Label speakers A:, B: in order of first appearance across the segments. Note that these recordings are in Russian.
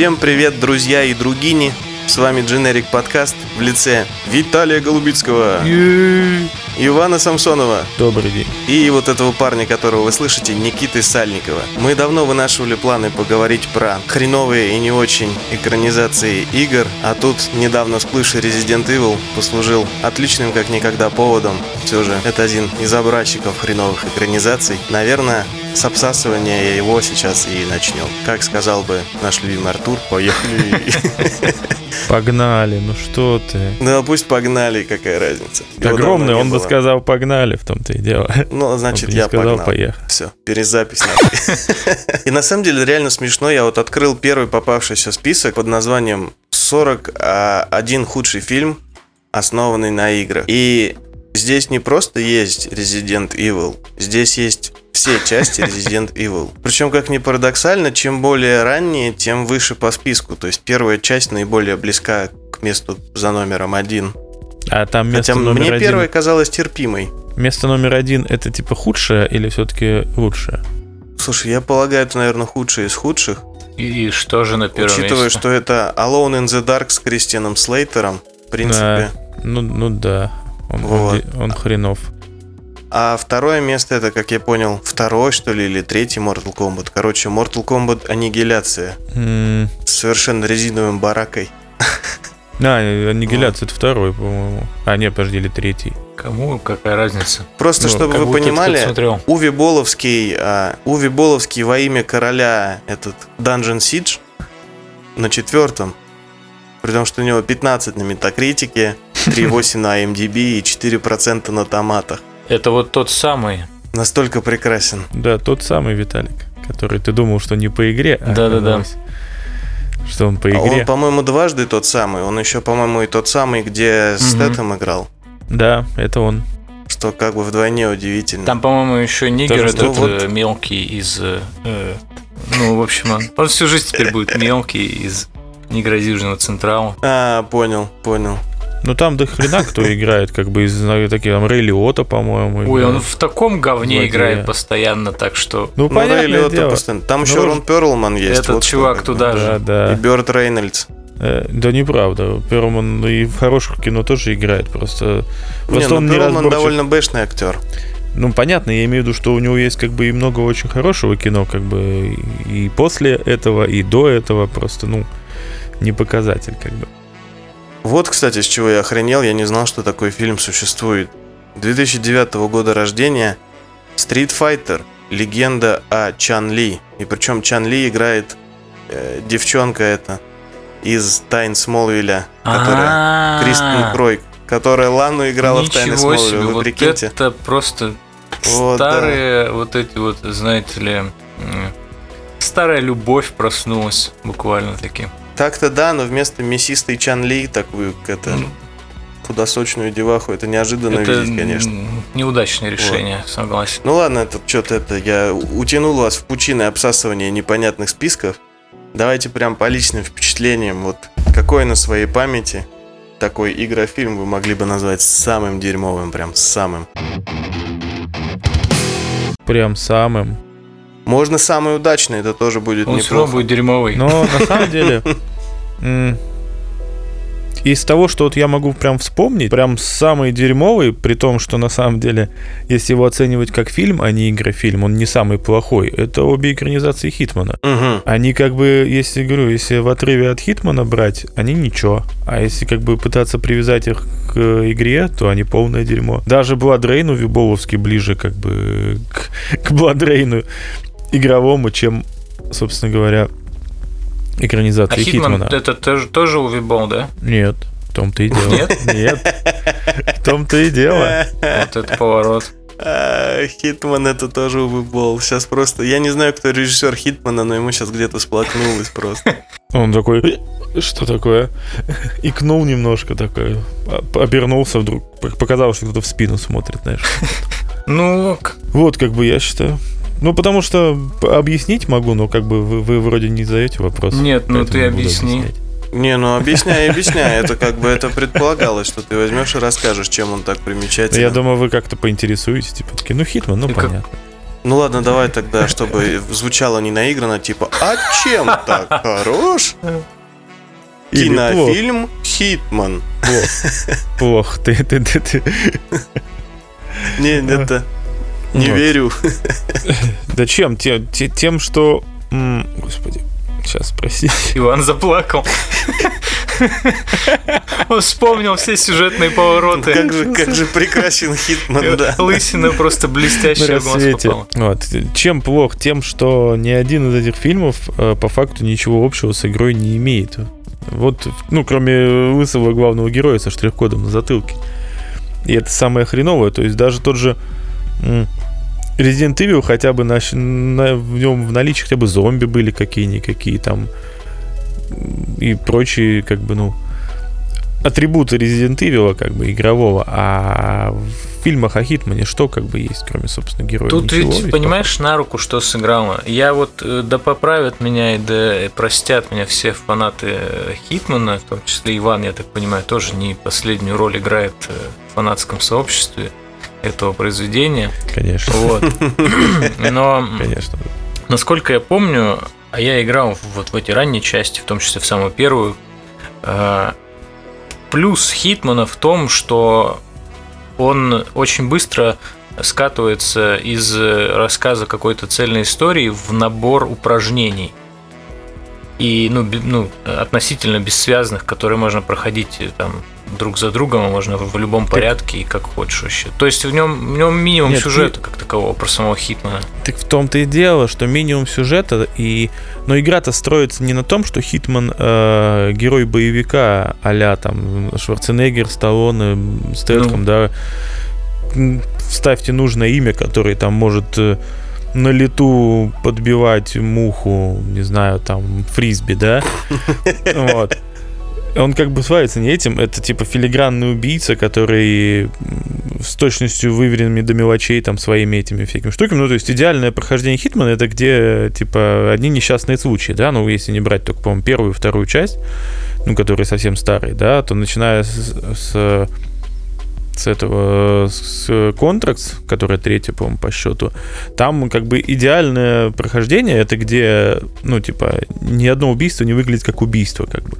A: Всем привет, друзья и другини. С вами Дженерик Подкаст в лице Виталия Голубицкого, Ивана Самсонова
B: Добрый день.
A: и вот этого парня, которого вы слышите, Никиты Сальникова. Мы давно вынашивали планы поговорить про хреновые и не очень экранизации игр, а тут недавно всплывший Resident Evil послужил отличным как никогда поводом. Все же это один из образчиков хреновых экранизаций. Наверное, с обсасывания его сейчас и начнем. Как сказал бы наш любимый Артур, поехали.
B: Погнали, ну что ты?
A: Ну, пусть погнали, какая разница.
B: Огромный, он бы сказал погнали, в том-то и дело.
A: Ну, значит, я
B: сказал,
A: погнал.
B: поехали.
A: Все, перезапись. И на самом деле реально смешно. Я вот открыл первый попавшийся список под названием «41 худший фильм, основанный на играх». И здесь не просто есть Resident Evil, здесь есть все части Resident Evil. Причем, как ни парадоксально, чем более ранние, тем выше по списку. То есть первая часть наиболее близка к месту за номером один.
B: А там место
A: Хотя
B: номер
A: мне
B: один...
A: первая казалась терпимой.
B: Место номер один это типа худшее или все-таки лучшее?
A: Слушай, я полагаю, это, наверное, худшее из худших.
C: И, и что же на первом
A: Учитывая,
C: месте?
A: что это Alone in the Dark с Кристианом Слейтером, в принципе.
B: Ну, ну да. Он, он
A: Вот.
B: де- он хренов.
A: А второе место это, как я понял, второй, что ли, или третий Mortal Kombat. Короче, Mortal Kombat Аннигиляция
B: М,
A: с совершенно резиновым баракой.
B: А, аннигиляция это второй, по-моему. А, не, подожди, или третий.
C: Кому какая разница?
A: Просто,
B: Ну,
A: чтобы вы понимали. Уви Боловский, а, Уви Боловский во имя короля этот Dungeon Siege на четвертом. При том, что у него 15 на метакритике, 3,8 на MDB и 4% на томатах.
C: Это вот тот самый.
A: Настолько прекрасен.
B: Да, тот самый Виталик, который ты думал, что не по игре, а
C: Да-да-да.
B: оказалось, что он по
A: А
B: игре.
A: Он, по-моему, дважды тот самый. Он еще, по-моему, и тот самый, где с
C: Мгм.
A: Стэтом играл.
B: Да, это он.
A: Что как бы вдвойне удивительно.
C: Там, по-моему, еще Нигер
B: Тоже
C: этот
A: что?
C: э, мелкий из... э, э, ну, в общем, он, он всю жизнь теперь будет мелкий из Негрозижного Централа.
A: А, понял, понял.
B: Ну там до хрена кто играет, как бы из ну, таких там Рэй Лиотта, по-моему.
C: Ой, он в таком говне
B: Злодея.
C: играет постоянно, так что...
B: Ну,
A: Ну,
B: дело.
A: постоянно. Там
B: Ну,
A: еще Рон Перлман есть.
C: Этот
A: вот
C: чувак туда
B: Да,
C: же.
A: И
B: да.
A: Бёрд Рейнольдс.
B: Э, Да неправда. Перлман и в хороших кино тоже играет, просто...
A: Не,
B: Просто
A: ну
B: он
A: Перлман
B: неразборчив.
A: довольно бэшный актер.
B: Ну, понятно, я имею в виду, что у него есть как бы и много очень хорошего кино, как бы и после этого, и до этого, просто, ну, не показатель, как бы.
A: Вот, кстати, с чего я охренел. Я не знал, что такой фильм существует. 2009 года рождения. Street Fighter. Легенда о Чан Ли. И причем Чан Ли играет э, девчонка эта из Тайн Смолвиля, которая
C: А-а-а.
A: Кристен Кройк, которая Лану играла в Тайны Смолвиля. Вы прикиньте.
C: это просто старые вот эти вот, знаете ли, старая любовь проснулась буквально таки.
A: Так-то да, но вместо мясистой Чан Ли такую это, худосочную деваху, это неожиданно
C: это
A: видеть, конечно.
C: неудачное решение, согласен.
A: Ну ладно, это что-то это я утянул вас в пучины обсасывания непонятных списков. Давайте прям по личным впечатлениям. Вот какой на своей памяти такой игрофильм вы могли бы назвать самым дерьмовым, прям самым.
B: Прям самым.
A: Можно самый удачный, это тоже будет
C: Он равно
A: неплохо.
C: будет дерьмовый.
B: Но на самом деле, из того, что вот я могу прям вспомнить, прям самый дерьмовый, при том, что на самом деле, если его оценивать как фильм, а не игрофильм, он не самый плохой, это обе экранизации Хитмана.
A: Мгм.
B: Они как бы, если говорю, если в отрыве от Хитмана брать, они ничего. А если как бы пытаться привязать их к игре, то они полное дерьмо. Даже Бладрейну Виболовский ближе как бы к, к Бладрейну игровому, чем, собственно говоря,
C: А
B: экранизация
C: Хитман
B: Хитмана.
C: это тоже, тоже увибол, да?
B: Нет, в том-то и дело.
C: Нет?
B: Нет. В том-то и дело.
C: Вот это поворот.
A: А, Хитман это тоже выбол. Сейчас просто... Я не знаю, кто режиссер Хитмана, но ему сейчас где-то сплакнулось просто.
B: Он такой, что такое? Икнул немножко такой, а- обернулся вдруг, показалось, что кто-то в спину смотрит, знаешь.
C: Ну,
B: Вот, как бы я считаю. Ну, потому что объяснить могу, но как бы вы, вы вроде не задаете вопрос.
C: Нет, ну ты
B: не
C: объясни.
A: Не, ну объясняй, объясняй. Это как бы это предполагалось, что ты возьмешь и расскажешь, чем он так
B: Ну,
A: примечателен.
B: Я думаю, вы как-то поинтересуетесь, типа такие, ну, Хитман, ну,
C: И как-
B: понятно.
A: Ну ладно, давай тогда, чтобы звучало не наигранно, типа, а чем так хорош?
B: Или
A: Кинофильм «Хитман».
B: Плохо. Плохо. Ты, ты, ты, ты.
A: Не, это... Не
B: Вот.
A: верю.
B: Да чем? Тем, те- тем что... м, Господи, сейчас спроси.
C: Иван заплакал. Он вспомнил все сюжетные повороты.
A: Как же, как же прекрасен Хитман, да.
C: Лысина просто блестящая в глаз
B: рассвете.
C: попала.
B: Вот. Чем плох? Тем, что ни один из этих фильмов э, по факту ничего общего с игрой не имеет. Вот, ну, кроме лысого главного героя со штрих-кодом на затылке. И это самое хреновое. То есть даже тот же Resident Evil хотя бы на, на- в нем в наличии хотя бы зомби были какие-никакие там и прочие, как бы, ну, атрибуты Resident Evil, как бы, игрового, а в фильмах о Хитмане что, как бы, есть, кроме, собственно, героя?
C: Тут
B: Ничего,
C: ведь,
B: ведь,
C: понимаешь, на руку что сыграло. Я вот, э, да поправят меня и да простят меня все фанаты э, Хитмана, в том числе Иван, я так понимаю, тоже не последнюю роль играет э, в фанатском сообществе этого произведения.
B: Конечно,
C: Вот. Но
B: конечно.
C: Насколько я помню, а я играл вот в эти ранние части, в том числе в самую первую. э, Плюс Хитмана в том, что он очень быстро скатывается из рассказа какой-то цельной истории в набор упражнений. И ну, ну, относительно бессвязных, которые можно проходить э, там друг за другом, а можно в любом порядке и как хочешь вообще. То есть в нем, в нем минимум
B: Нет,
C: сюжета как такового про самого Хитмана.
B: Так в том-то и дело, что минимум сюжета, и... но игра-то строится не на том, что Хитман э, герой боевика а там Шварценеггер, Сталлоне, Стэтхэм,
C: Ну.
B: да. Вставьте нужное имя, которое там может э, на лету подбивать муху, не знаю, там, фрисби, да? Вот. Он как бы славится не этим, это типа филигранный убийца, который с точностью выверенными до мелочей там своими этими всякими штуками. Ну, то есть идеальное прохождение Хитмана это где типа одни несчастные случаи, да, ну, если не брать только, по-моему, первую вторую часть, ну, которые совсем старые, да, то начиная с, с с этого с контракс, которая третья, по-моему, по счету, там как бы идеальное прохождение, это где, ну, типа, ни одно убийство не выглядит как убийство, как бы.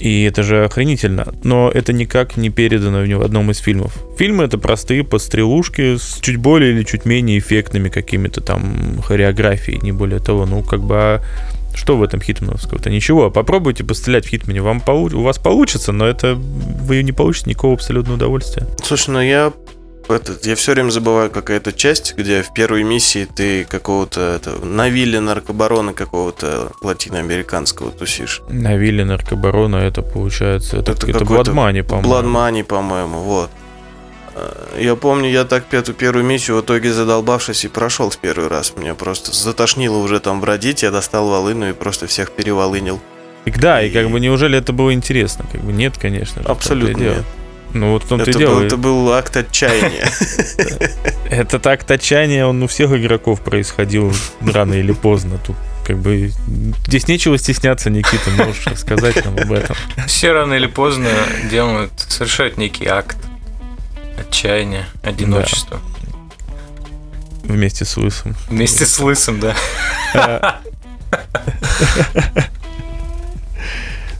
B: И это же охренительно. Но это никак не передано в ни в одном из фильмов. Фильмы это простые подстрелушки с чуть более или чуть менее эффектными какими-то там хореографией, не более того. Ну, как бы, а что в этом хитмановского-то? Ничего. Попробуйте пострелять в хитмане. Вам полу- у вас получится, но это вы не получите никакого абсолютного удовольствия.
A: Слушай, ну я этот, я все время забываю какая-то часть, где в первой миссии ты какого-то на вилле наркобарона какого-то латиноамериканского тусишь.
B: На вилле наркобарона это получается... Это,
A: Это
B: это, Money, по-моему.
A: Money, по-моему, вот. Э, Я помню, я так эту первую миссию в итоге задолбавшись и прошел в первый раз. Меня просто затошнило уже там бродить, я достал волыну и просто всех переволынил.
B: Так да, и как бы неужели это было интересно? Как бы нет, конечно. же, и
A: Абсолютно
B: дело. Ну вот в том-то
A: Это
B: и дело.
A: был, это был акт отчаяния.
B: Это так отчаяние, он у всех игроков происходил рано или поздно. Тут как бы здесь нечего стесняться, Никита, можешь рассказать нам об этом.
C: Все рано или поздно делают, совершают некий акт отчаяния, одиночества.
B: Вместе с Лысым.
C: Вместе с лысым, да.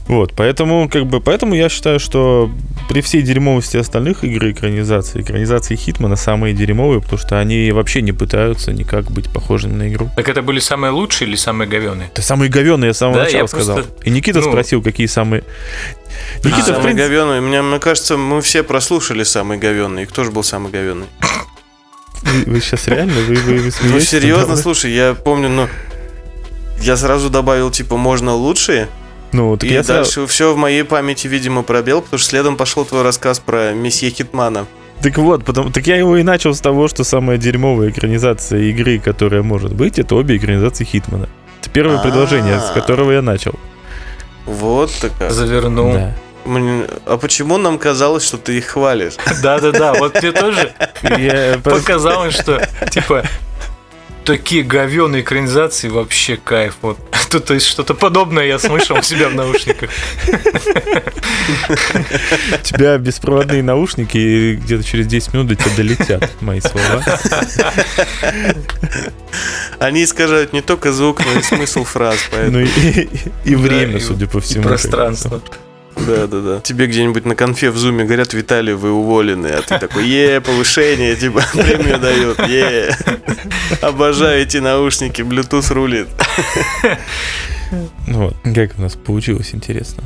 B: Вот, поэтому, как бы, поэтому я считаю, что при всей дерьмовости остальных игр и экранизаций, экранизации Хитмана самые дерьмовые, потому что они вообще не пытаются никак быть похожими на игру.
C: Так это были самые лучшие или самые говёные?
B: Это самые говенные, я с самого
C: Да,
B: начала сказал.
C: просто-
B: И Никита
C: ну-
B: спросил, какие самые... Никита, в
A: Самый
B: принципе...
A: говёный. Мне, мне кажется, мы все прослушали самый говёный. И кто же был самый говёный?
B: Вы, вы сейчас реально? Вы, вы, вы
A: Ну, серьезно, слушай, я помню, ну... Я сразу добавил, типа, можно лучшие,
B: Ну, так
A: и
B: я сразу-
A: дальше все в моей памяти, видимо, пробел, потому что следом пошел твой рассказ про месье Хитмана.
B: Так вот, потому, так я его и начал с того, что самая дерьмовая экранизация игры, которая может быть, это обе экранизации Хитмана. Это первое
A: А.
B: предложение, с которого я начал.
A: Вот такая.
C: Завернул.
B: Да.
A: Мне- А почему нам казалось, что ты их хвалишь?
C: Да-да-да, вот мне тоже показалось, что, типа, такие говёные экранизации вообще кайф. Вот. Тут, то есть что-то подобное я слышал у себя в наушниках.
B: У тебя беспроводные наушники, и где-то через 10 минут до тебя долетят мои слова.
A: Они искажают не только звук, но и смысл фраз.
B: Ну
A: Поэтому...
B: и, и- и время,
C: Да, и-
B: судя по
C: И
B: всему.
C: пространство.
A: Да, да, да. Тебе где-нибудь на конфе в зуме говорят, Виталий, вы уволены, а ты такой, е, повышение, типа, премию дают, е. Обожаю эти наушники, Bluetooth рулит.
B: Ну вот, как у нас получилось, интересно.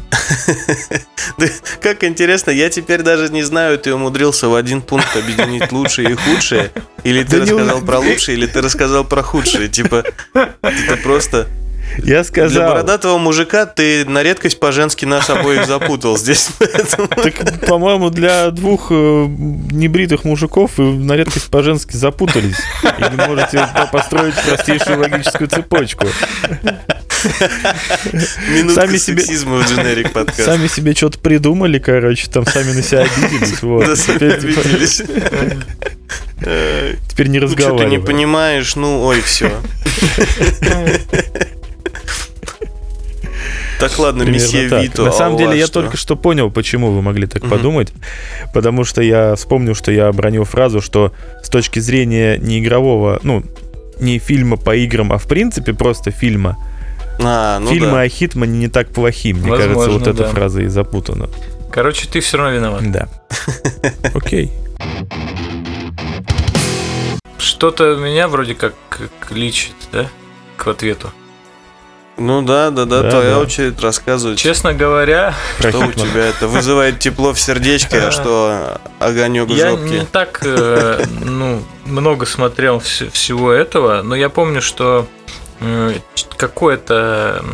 A: Да, как интересно, я теперь даже не знаю, ты умудрился в один пункт объединить лучшее и худшее, или ты
B: Да
A: рассказал про лучшее, или ты рассказал про худшее. Типа, это просто...
B: Я
A: Для
B: сказал,
A: бородатого мужика ты на редкость по-женски нас обоих запутал здесь.
B: так, по-моему, для двух э, небритых мужиков вы на редкость по-женски запутались. И не можете по- построить простейшую логическую цепочку.
A: Минутка
B: Сами себе-
A: в дженерик подкаст.
B: Сами себе что-то придумали, короче, там сами на себя обиделись. Вот.
A: Да, сами
B: Теперь, типа,
A: обиделись.
B: Теперь не
A: Ну, что ты
B: разговаривай.
A: не понимаешь, ну, ой, все. Так, ладно, месье
B: так.
A: Вито.
B: На
A: а
B: самом деле, я только что понял, почему вы могли так подумать. Потому что я вспомнил, что я обронил фразу, что с точки зрения не игрового, ну, не фильма по играм, а в принципе просто фильма,
A: А, ну
B: фильмы
A: да.
B: о Хитмане не так плохи. Мне
C: Возможно,
B: кажется, вот эта
C: да.
B: фраза и запутана.
C: Короче, ты все равно виноват.
B: Да. Окей.
C: Что-то меня вроде как как личит, да? К ответу.
A: Ну да, да, да,
B: Да,
A: твоя
B: да.
A: очередь рассказывать.
C: Честно говоря,
B: Про
A: Что у
B: Хитмана.
A: тебя это вызывает тепло в сердечке, а что огонек
C: я
A: жопке?
C: не так э, ну, много смотрел вс- всего этого, но я помню, что э, какое-то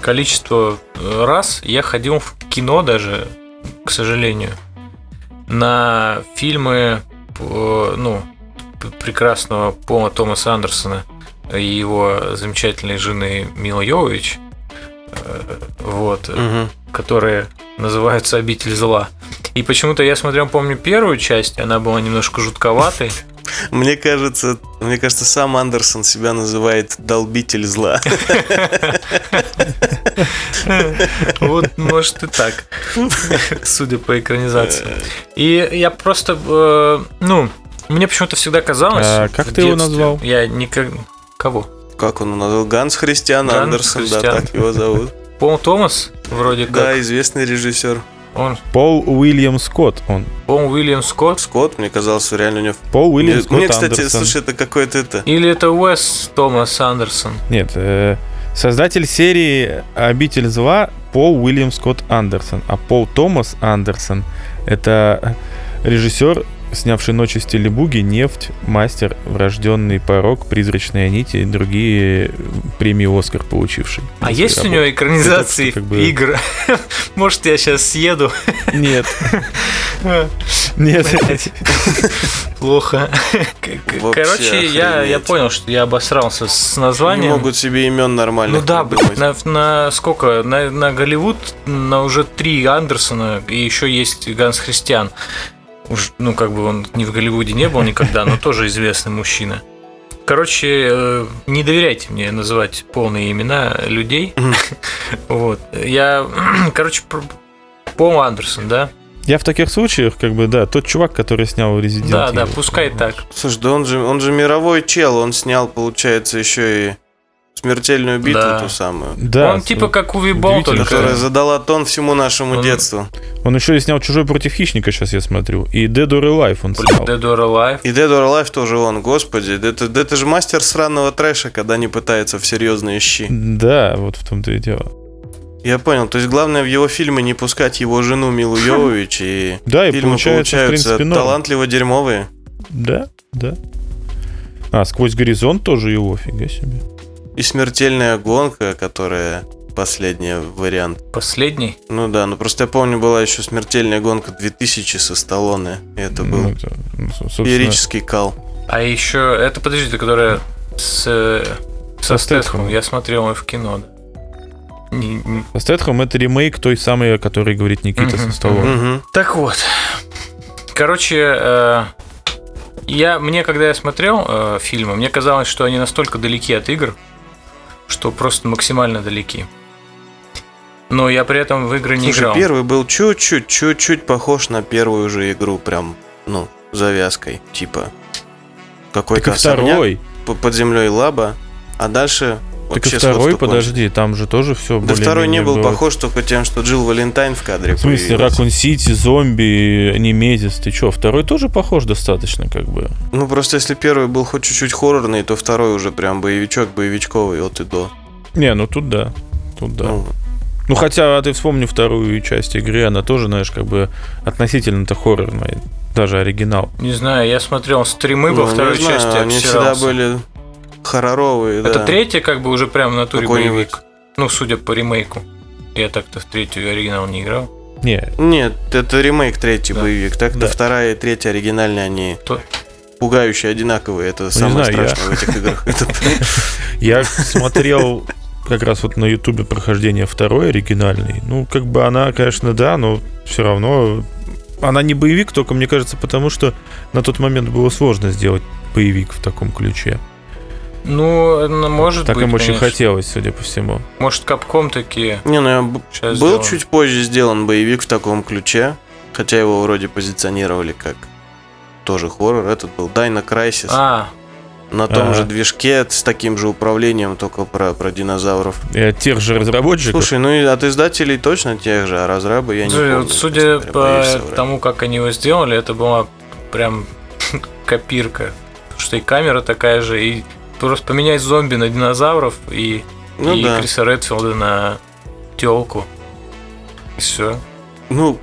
C: количество раз я ходил в кино даже, к сожалению, на фильмы ну, прекрасного Пола Томаса Андерсона и его замечательной жены Мила Йовович. Э, Вот
A: Мгм.
C: которые называются «Обитель зла». И почему-то я смотрел, помню, первую часть, она была немножко жутковатой.
A: Мне кажется, мне кажется, сам Андерсон себя называет долбитель зла.
C: Вот, может и так, судя по экранизации. И я просто, э, ну, мне почему-то всегда казалось...
B: А как ты его назвал?
C: Я никак... Кого?
A: Как он назвал? Ганс Христиан
C: Ганс
A: Андерсон, да,
C: Христиан.
A: так его зовут.
C: Пол Томас, вроде как.
A: Да, известный режиссер.
C: Он
B: Пол Уильям Скотт он.
C: Пол Уильям Скотт.
A: Скотт, мне казалось, реально у него...
B: Пол Уильям
A: Мне,
B: Скотт
A: мне, кстати,
B: Андерсон.
A: слушай, это какой-то это...
C: Или это Уэс Томас Андерсон.
B: Нет, э, создатель серии «Обитель зла» Пол Уильям Скотт Андерсон. А Пол Томас Андерсон — это режиссер, снявший «Ночи стиле буги», «Нефть», «Мастер», «Врожденный порог», «Призрачные нити» и другие премии «Оскар» получивший.
C: А есть у
B: свои
C: него
B: работы.
C: экранизации
B: Это как бы-
C: игр? Может, я сейчас съеду?
B: Нет. Нет.
C: Плохо. Короче, я, я понял, что я обосрался с
A: Не
C: названием.
A: могут себе имен нормально
C: ну да, блин, на, на сколько? На, на Голливуд на уже три Андерсона, и еще есть Ганс Христиан. Уж, ну, как бы он не в Голливуде не был никогда, но тоже известный мужчина. Короче, э, не доверяйте мне называть полные имена людей. Вот. Я, короче, про- Пол Андерсон, да?
B: Я в таких случаях, как бы, да, тот чувак, который снял Resident
C: Да, да, пускай так.
A: Слушай, да он же, он же мировой чел, он снял, получается, еще и смертельную битву
C: Да.
A: ту самую.
B: Да,
C: он типа как Уви
B: удивительно,
C: только...
A: Которая задала тон всему нашему
C: Он-
A: детству.
B: Он еще и снял «Чужой против хищника», сейчас я смотрю. И Dead or Alive он снял.
C: Dead or Alive.
A: И Dead or Alive тоже он, господи. да Это, это же мастер сраного трэша, когда не пытается в серьезные щи.
B: Да, вот в том-то и дело.
A: Я понял, то есть главное в его фильмы не пускать его жену Милу Йовович, и
B: Да, и
A: фильмы
B: получается,
A: получаются
B: принципе,
A: талантливо дерьмовые.
B: Да, да. А, «Сквозь горизонт» тоже его, фига себе.
A: И смертельная гонка, которая последний вариант.
C: Последний.
A: Ну да, ну просто я помню, была еще смертельная гонка 2000 со Сталлоне. И это был
B: Ну, это, ну, со- собственно,
A: феерический кал.
C: А еще, это, подождите, которая с, э, со
B: Со. Стэтхэмом.
C: Я смотрел ее в кино. да. Не- не-
B: А Стэтхэм это ремейк той самой, о которой говорит Никита со Сталлоне.
C: Так вот. Короче, э, Я, мне, когда я смотрел э, фильмы, мне казалось, что они настолько далеки от игр, что просто максимально далеки. Но я при этом в игры не
A: Слушай,
C: играл.
A: первый был чуть-чуть, чуть-чуть похож на первую же игру, прям, ну, завязкой, типа какой-то
B: второй.
A: под землей лаба, а дальше
B: Так и
A: вообще
B: второй, подожди, там же тоже все
A: Да второй не был похож только тем, что Джилл Валентайн в кадре
B: В смысле. Ракун Сити, зомби, Немезис, ты чё? Второй тоже похож достаточно, как бы.
A: Ну, просто если первый был хоть чуть-чуть хоррорный, то второй уже прям боевичок, боевичковый от и до.
B: Не, ну тут да. Тут да. Ну,
A: Ну,
B: хотя а ты вспомни вторую часть игры, она тоже, знаешь, как бы относительно-то хоррорная. Даже оригинал.
C: Не знаю, я смотрел стримы
A: ну,
C: во второй
A: знаю,
C: части.
A: они всегда
C: обсирался.
A: были хорроровые,
C: Это
A: да.
C: третья, как бы уже прям в натуре
A: Какой-нибудь.
C: боевик. Ну, судя по ремейку. Я так-то в третью оригинал не играл.
B: Не,
A: Нет, это ремейк третий
C: Да.
A: боевик. Так-то
B: Да.
A: вторая и третья оригинальные, они
C: То-
A: пугающие одинаковые. Это самое
B: Ну, знаю, я-
A: страшное в этих играх. Это
B: я смотрел как раз вот на ютубе прохождение второй оригинальный. Ну, как бы она, конечно, да, но все равно... Она не боевик, только, мне кажется, потому что на тот момент было сложно сделать боевик в таком ключе.
C: Ну, ну, может
B: Так
C: быть,
B: им очень
C: конечно.
B: хотелось, судя по всему.
C: Может, Капком такие
A: Не, ну я б-
C: сейчас
A: был
C: сделаем.
A: чуть позже сделан боевик в таком ключе, хотя его вроде позиционировали как тоже хоррор. Этот был Dino Crisis.
C: А,
A: На том
B: Ага.
A: же движке с таким же управлением, только про, про динозавров.
B: И от тех же разработчиков.
A: Слушай, ну и от издателей точно тех же, а разрабы я не
C: слушай,
A: помню.
C: судя
A: говоря,
C: по тому, как они его сделали, это была прям копирка. Потому что и камера такая же, и просто поменять зомби на динозавров, и,
A: Ну
C: и
A: да.
C: Криса Редфилда на телку. И все.
A: Ну,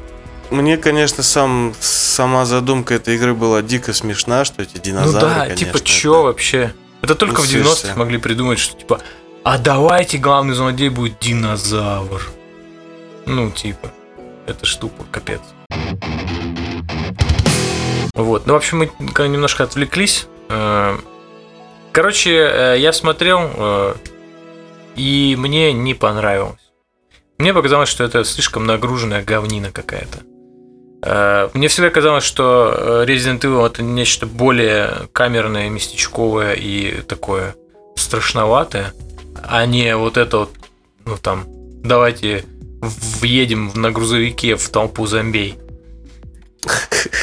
A: мне, конечно, сам, сама задумка этой игры была дико смешна, что эти
C: Ну
A: динозавры,
C: да,
A: конечно,
C: типа,
A: это-
C: чё вообще? Это только
A: Ну,
C: в 90-х
A: слушай.
C: могли придумать, что типа, а давайте главный злодей будет динозавр. Ну, типа, это штука, капец. Вот, ну, в общем, мы немножко отвлеклись. Короче, э, я смотрел, э, и мне не понравилось. Мне показалось, что это слишком нагруженная говнина какая-то. Э, Мне всегда казалось, что Resident Evil это нечто более камерное, местечковое и такое страшноватое, а не вот это вот, ну там, давайте въедем на грузовике в толпу зомбей.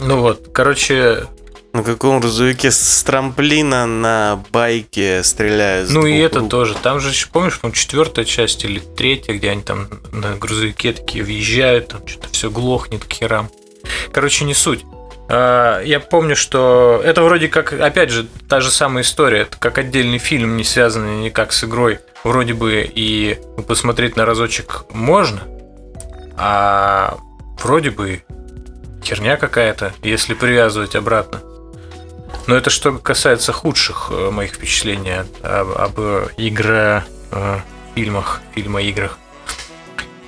C: Ну вот, короче,
A: На каком грузовике с трамплина на байке стреляют?
C: ну и это
A: рук?
C: тоже. Там же, помнишь, по четвертая часть или третья, где они там на грузовике такие въезжают, там что-то все глохнет к херам. Короче, не суть. А, Я помню, что это вроде как, опять же, та же самая история. Это как отдельный фильм, не связанный никак с игрой. Вроде бы и посмотреть на разочек можно, а вроде бы херня какая-то, если привязывать обратно. Но это что касается худших э, моих впечатлений об, об игре, э, фильмах, фильма-играх.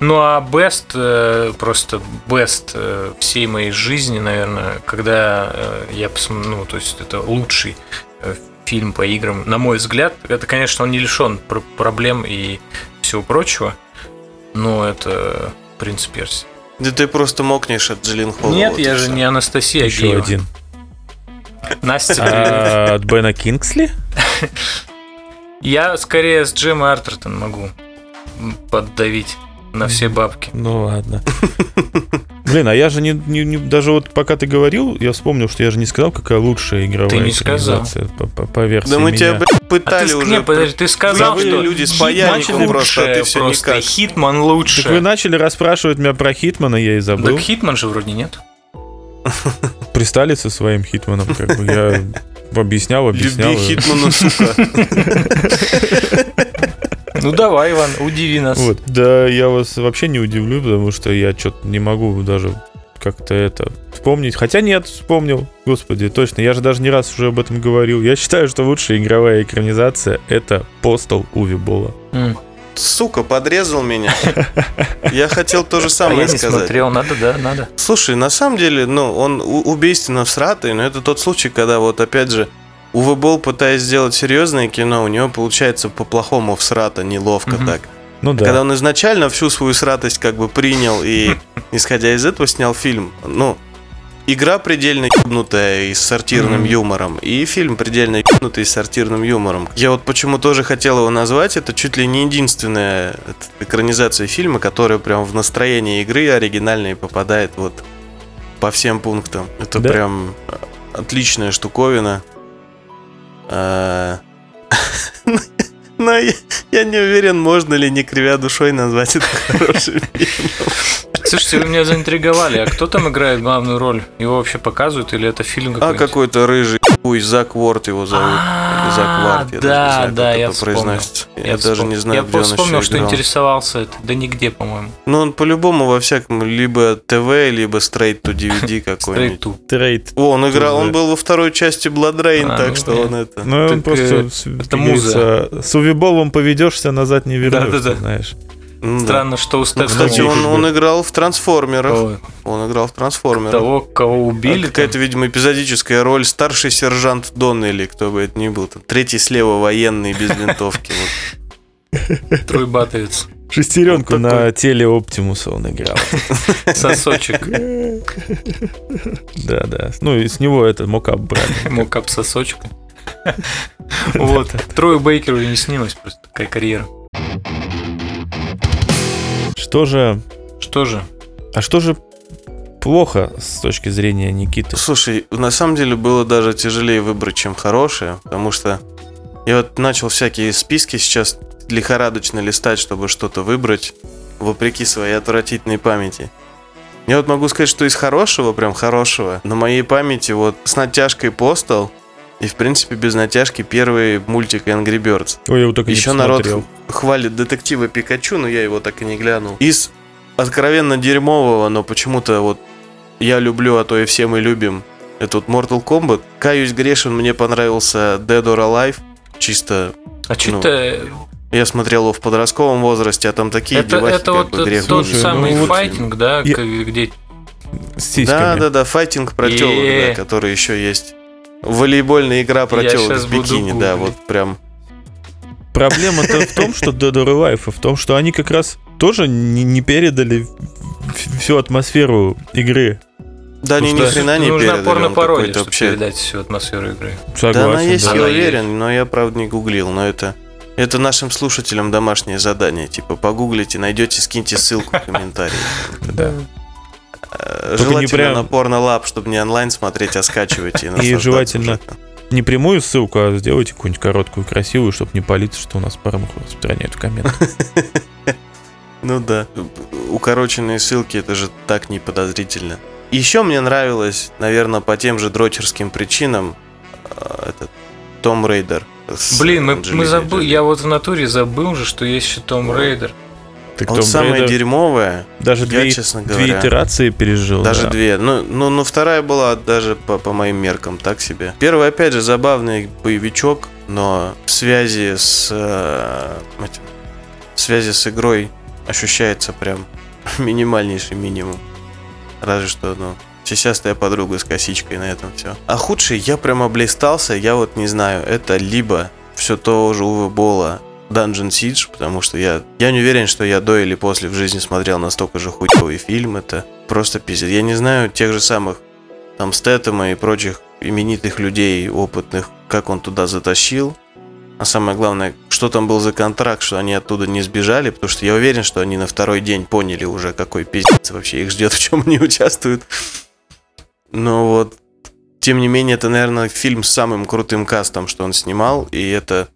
C: Ну а best, э, просто best э, всей моей жизни, наверное, когда э, я посмотрел, ну, то есть это лучший э, фильм по играм, на мой взгляд. Это, конечно, он не лишен пр- проблем и всего прочего, но это принц Перси.
A: Да ты просто мокнешь от Джиллин Холла.
C: Нет,
A: вот
C: я же
A: всё.
C: не Анастасия
B: Еще
C: Агеева.
B: один.
C: Настя.
B: А, От Бена Кингсли?
C: Я скорее с Джема Артертон могу поддавить на все бабки.
B: Ну ладно. Блин, а я же не, не- не- даже вот пока ты говорил, я вспомнил, что я же не сказал, какая лучшая игровая
C: Ты не сказал.
B: по, по- по версии
A: Да мы
B: меня.
A: тебя, блядь,
C: А
A: пытали
C: ты,
A: уже.
C: не, подожди, ты сказал,
A: Забыли
C: что
A: люди с паяльником просто, а ты всё
C: просто,
A: никак.
C: Хитман лучше.
B: Так вы начали расспрашивать меня про Хитмана, я и забыл.
C: Так Хитман же вроде нет.
B: Пристали со своим Хитманом, как бы я объяснял, объяснял.
A: Люби Хитмана, сука.
C: Ну давай, Иван, удиви нас.
B: Вот. Да, я вас вообще не удивлю, потому что я что-то не могу даже как-то это вспомнить. Хотя нет, вспомнил. Господи, точно. Я же даже не раз уже об этом говорил. Я считаю, что лучшая игровая экранизация — это Постал Уви Бола.
A: Сука, подрезал меня. Я хотел то же
C: А
A: самое
C: я не
A: сказать.
C: смотрел, надо, да, надо.
A: Слушай, на самом деле, ну, он убийственно всратый, но это тот случай, когда вот опять же Уве Болл, пытаясь сделать серьезное кино, у него получается по-плохому всрато, неловко
C: Мгм.
A: так.
B: Ну да.
A: Когда он изначально всю свою сратость как бы принял и, исходя из этого, снял фильм, ну, игра предельно ебнутая и с сортирным
B: Мгм.
A: юмором, и фильм предельно ебнутый и с сортирным юмором. Я вот почему тоже хотел его назвать, это чуть ли не единственная экранизация фильма, которая прям в настроение игры оригинальной попадает вот по всем пунктам. Это
B: Да.
A: прям отличная штуковина. А, Но я, я не уверен, можно ли, не кривя душой, назвать это хорошим фильмом.
C: Слушайте, вы меня заинтриговали. А кто там играет главную роль? Его вообще показывают или это фильм
A: А
C: какой-нибудь?
A: какой-то рыжий хуй, Зак Ворд его зовут. Зак
C: А,
A: я
C: да,
A: даже не знаю,
C: да,
A: как
C: я
A: это
C: вспомнил.
A: произносится. Я,
C: Я
A: даже не знаю,
C: Я
A: где он
C: вспомнил,
A: еще
C: что интересовался это. Да нигде, по-моему.
A: Ну, он по-любому во всяком, либо ТВ, либо Straight to DVD
C: Straight
A: какой-нибудь.
C: to.
B: Трейд.
A: О, он играл, он был во второй части Blood Rain,
C: А,
A: так
C: ну,
A: что он это...
B: Ну, он просто,
C: э, это муза.
B: С увиболом поведешься, назад не вернешься, знаешь.
A: Ну, да.
C: Странно, что у
A: Ну,
C: Стефана
A: кстати, он, он играл в Трансформерах.
C: Ой,
A: Он играл в Трансформерах.
C: того, кого
A: А
C: убили. там.
A: Какая-то, видимо, эпизодическая роль старший сержант Доннелли, кто бы это ни был. Там, третий слева военный без винтовки.
C: Трой Батовец.
B: Шестеренку
A: Вот
B: на теле Оптимуса он играл.
C: Сосочек.
B: Да, да. Ну, и с него это мокап брали.
C: Мокап сосочек. Вот. Трою Бейкеру не снилась просто такая карьера.
B: Что же...
C: Что же?
B: А что же плохо с точки зрения Никиты?
A: Слушай, на самом деле было даже тяжелее выбрать, чем хорошее, потому что я вот начал всякие списки сейчас лихорадочно листать, чтобы что-то выбрать, вопреки своей отвратительной памяти. Я вот могу сказать, что из хорошего, прям хорошего, на моей памяти вот с натяжкой Postal и, в принципе, без натяжки первый мультик Angry Birds.
B: Ой, я его только
A: Еще
B: не
A: народ хвалит детектива Пикачу, но я его так и не глянул. Из откровенно дерьмового, но почему-то вот я люблю, а то и все мы любим, это вот Mortal Kombat. Каюсь грешен, мне понравился Dead or Alive. Чисто
C: А
A: Ну,
C: это?
A: я смотрел его в подростковом возрасте, а там такие
C: Это,
A: девахи,
C: это
A: как
C: вот
A: бы грех
C: тот
B: Слушай,
C: самый
B: ну вот-
C: файтинг, да,
B: Я-
C: где
B: С сиськами.
A: Да, да, да, файтинг про телок, да, который еще есть. Волейбольная игра про телок в бикини, да, вот прям.
B: Проблема-то в том, что Dead or Alive, а в том, что они как раз тоже не, не передали всю атмосферу игры.
A: Да, они ни хрена не
C: нужна
A: передали. он
C: порно-пародия,
A: какой-то
C: чтобы
A: вообще
C: передать всю атмосферу игры.
B: Согласен,
A: Да, она есть,
B: да.
A: я
C: Она
A: уверен, но я, правда, не гуглил. Но это, это нашим слушателям домашнее задание. Типа, погуглите, найдете, скиньте ссылку в комментарии.
B: Да. Только не
A: Желательно
B: прям-
A: на порно-лаб, чтобы не онлайн смотреть, а скачивайте. И, наслаждаться
B: желательно-. Не прямую ссылку, а сделайте какую-нибудь короткую, красивую, чтобы не палиться, что у нас порнуху распространяют в комментах.
A: Ну да. Укороченные ссылки, это же так неподозрительно. Еще мне нравилось, наверное, по тем же дрочерским причинам, э, этот Tomb Raider.
C: Блин, мы,
A: Анджелиной
C: мы забыли,
A: Джоли.
C: я вот в натуре забыл же, что есть еще Tomb Raider.
B: Так
A: Вот самое
B: Брейдер
A: дерьмовое,
B: даже
A: я,
B: две,
A: честно
B: две
A: говоря...
B: итерации пережил.
A: Даже
B: да.
A: две. Ну, ну, ну, вторая была даже по, по моим меркам так себе. Первый, опять же, забавный боевичок, но в связи с э, в связи с игрой ощущается прям минимальнейший минимум. Разве что, ну, сисястая подруга с косичкой на этом все. А худший, я прям облистался, я вот не знаю, это либо все то же Уве Бола Dungeon Siege, потому что я, я не уверен, что я до или после в жизни смотрел настолько же хуёвый фильм. Это просто пиздец. Я не знаю тех же самых там Стэтэма и прочих именитых людей, опытных, как он туда затащил. А самое главное, что там был за контракт, что они оттуда не сбежали, потому что я уверен, что они на второй день поняли уже, какой пиздец вообще их ждет, в чем они участвуют. Но вот, тем не менее, это, наверное, фильм с самым крутым кастом, что он снимал, и это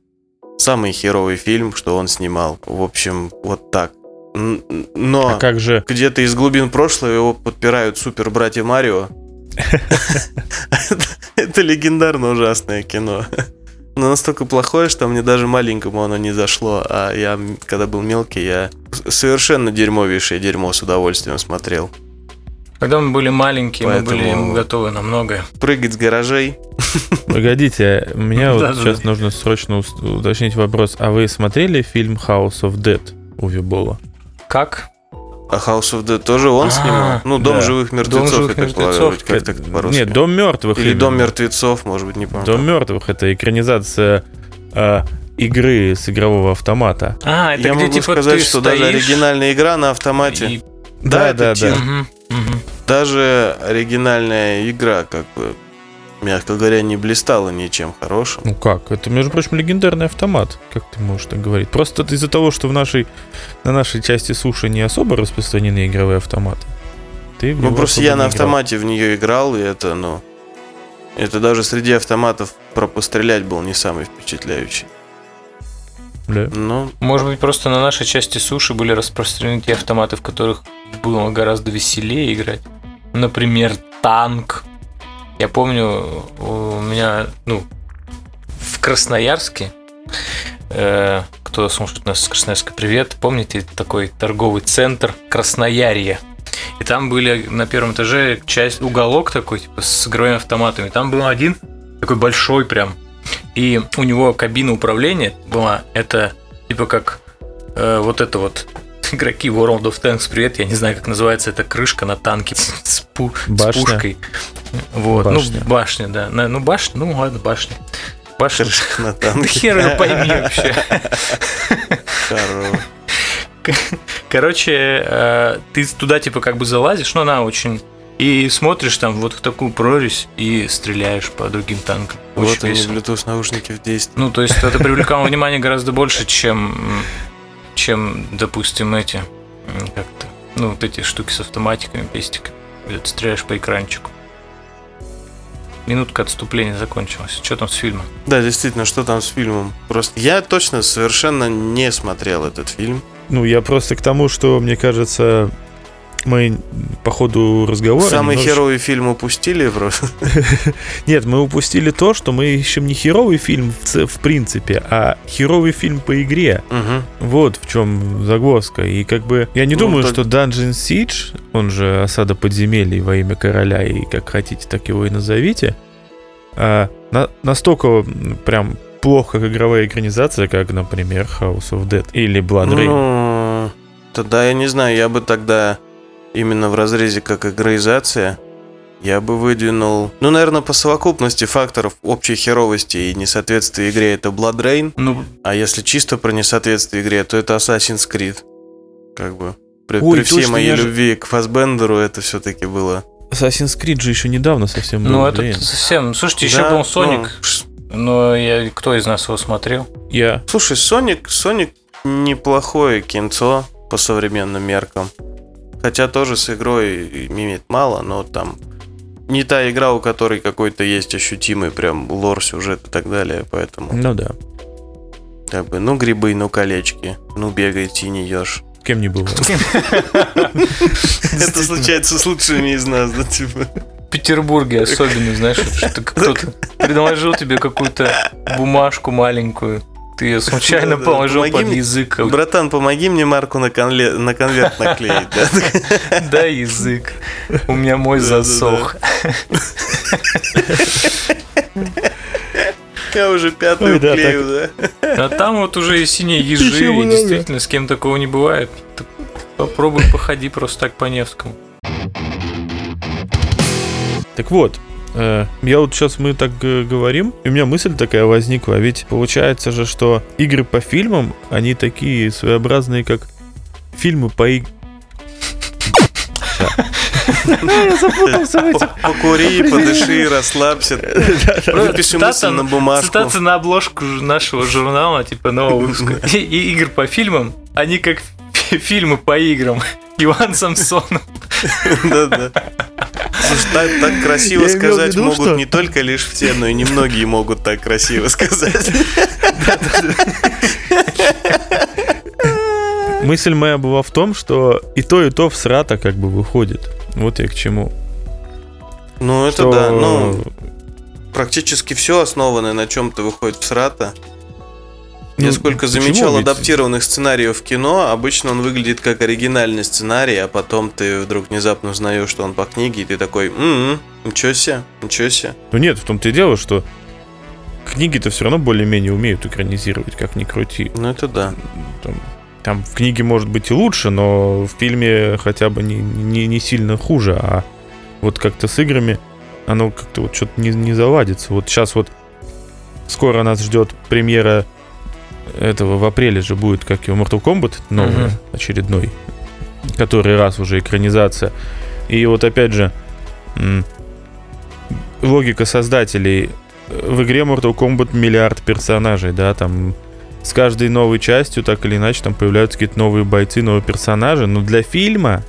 A: самый херовый фильм, что он снимал. В общем, вот так. Но
B: А как же
A: где-то из глубин прошлого его подпирают супер братья Марио. Это- легендарно ужасное кино. Но настолько плохое, что мне даже маленькому оно не зашло. А я, когда был мелкий, я совершенно дерьмовейшее дерьмо с удовольствием смотрел.
C: Когда мы были маленькие, мы были
A: Поэтому-
C: готовы на многое.
A: Прыгать с гаражей.
B: Погодите, мне вот сейчас нужно срочно уточнить вопрос. А вы смотрели фильм House of Dead Уви Бола?
C: Как?
A: А House of Dead тоже он
C: А,
A: снимал? Ну, Дом
B: да.
A: живых мертвецов,
C: живых
A: я так
C: мертвецов.
A: полагаю, как так по-русски.
B: Нет, Дом мертвых.
A: Или
B: именно.
A: Дом мертвецов, может быть, не помню.
B: Дом мертвых это экранизация э, игры с игрового автомата.
C: А, это
A: Я
C: где
A: могу
C: типа
A: сказать,
C: ты
A: что даже
C: стоишь
A: оригинальная игра на автомате.
C: и-
A: Да, это
B: да,
A: тир.
B: да.
C: Мгм, мгм.
A: Даже оригинальная игра, как бы, мягко говоря, не блистала ничем хорошим.
B: Ну как? Это, между прочим, легендарный автомат, как ты можешь так говорить. Просто из-за того, что в нашей, на нашей части суши не особо распространены игровые автоматы. Ты
A: Ну, просто я на
B: играл.
A: автомате в нее играл, и это, ну... Это даже среди автоматов про пострелять был не самый впечатляющий.
B: Да.
A: Ну,
C: Может быть, просто на нашей части суши были распространены те автоматы, в которых было гораздо веселее играть. Например, танк. Я помню, у меня, ну, в Красноярске, э, кто слушает нас с Красноярска, привет, помните такой торговый центр Красноярье? И там были на первом этаже часть, уголок такой, типа, с игровыми автоматами. Там был один такой большой прям. И у него кабина управления была, это типа как э, вот это вот игроки World of Tanks, привет, я не знаю, как называется, это крышка на танке с, пу- с пушкой. Вот,
B: Башня.
C: ну башня, да. Ну башня, ну ладно, башня. Башня.
A: крышка на танке.
C: хер его пойми вообще. Короче, э, ты туда типа как бы залазишь, но она очень... И смотришь там вот в такую прорезь и стреляешь по другим танкам. Очень
A: Вот они,
C: весело.
A: Bluetooth наушники в действии.
C: Ну, то есть это привлекало внимание гораздо больше, чем, чем допустим, эти, как-то, ну, вот эти штуки с автоматиками, пестиками, где ты стреляешь по экранчику. Минутка отступления закончилась. Что там с фильмом?
A: Да, действительно, что там с фильмом? Просто я точно совершенно не смотрел этот фильм.
B: Ну, я просто к тому, что, мне кажется, мы по ходу разговора...
A: Самый
B: немножечко-
A: херовый фильм упустили просто.
B: Нет, мы упустили то, что мы ищем не херовый фильм в, в принципе, а херовый фильм по игре.
A: Мгм.
B: Вот в чем загвоздка. И как бы я не
A: Ну,
B: думаю,
A: так-
B: что Dungeon Siege, он же осада подземелий во имя короля, и как хотите, так его и назовите, а, на- настолько прям плохо как игровая экранизация, как, например, House of Dead или Blood Rain.
A: Ну, тогда я не знаю, я бы тогда именно в разрезе как игроизация я бы выдвинул, ну, наверное, по совокупности факторов общей херовости и несоответствия игре это Blood Rain,
C: Ну,
A: а если чисто про несоответствие игре, то это Assassin's Creed. Как бы. При,
B: Ой,
A: при всей моей
B: же-
A: любви к Фасбендеру это все-таки было...
B: Assassin's Creed же еще недавно совсем был.
C: ну это
B: блин.
C: совсем... Слушайте, еще
A: Да,
C: был Соник,
A: ну,
C: но я, кто из нас его смотрел?
B: Я.
A: Слушай, Соник, Соник неплохое кинцо по современным меркам. Хотя тоже с игрой имеет мало, но там не та игра, у которой какой-то есть ощутимый прям лор, сюжет и так далее, поэтому
B: Ну да.
A: как бы, ну грибы, ну колечки, ну бегай, тени ешь.
B: Кем не было.
A: Это случается с лучшими из нас, да, типа.
C: В Петербурге особенно, знаешь, что кто-то предложил тебе какую-то бумажку маленькую, ты ее случайно положил
A: помоги
C: под
A: мне.
C: язык.
A: Братан, помоги мне марку на, конле- на конверт наклеить, да?
C: Язык. У меня мой засох.
A: Я уже пятую
B: Ой, да,
A: клею, да?
C: А там вот уже и синие ежи, и действительно с кем такого не бывает. Так Попробуй походи просто так по Невскому.
B: Так вот, я вот сейчас мы так э, говорим, и у меня мысль такая возникла, ведь получается же, что игры по фильмам, они такие своеобразные, как фильмы по иг... Я запутался в этих...
A: Покури, подыши, расслабься. Выпиши
C: Цитата-
A: мысль на бумажку.
C: Цитация на обложку нашего журнала, типа нового выпуска. И, игр по фильмам, они как фи- фильмы по играм. Иван Самсонов.
A: Да-да. Так, так красиво
B: Я
A: сказать
B: виду,
A: могут
B: что-
A: не только лишь все, но и немногие могут так красиво сказать.
B: Мысль моя была в том, что и то, и то в срата как бы выходит. Вот я к чему.
A: Ну, это
B: Что-
A: да. Ну, практически все основано на чем-то выходит в срата. Я
B: Ну,
A: сколько замечал
B: ведь?
A: адаптированных сценариев в кино, обычно он выглядит как оригинальный сценарий, а потом ты вдруг внезапно узнаешь, что он по книге, и ты такой, м ничего себе, ничего себе.
B: Ну нет, в том-то и дело, что книги-то все равно более-менее умеют экранизировать, как ни крути.
A: Ну, это да.
B: Там, там в книге может быть и лучше, но в фильме хотя бы не, не, не сильно хуже, а вот как-то с играми оно как-то вот что-то не, не заладится. Вот сейчас вот скоро нас ждет премьера этого в апреле же будет, как его Mortal Kombat новый,
C: Мгм.
B: очередной, который раз уже экранизация. И вот опять же, логика создателей. В игре Mortal Kombat миллиард персонажей, да, там с каждой новой частью так или иначе там появляются какие-то новые бойцы, новые персонажи. Но для фильма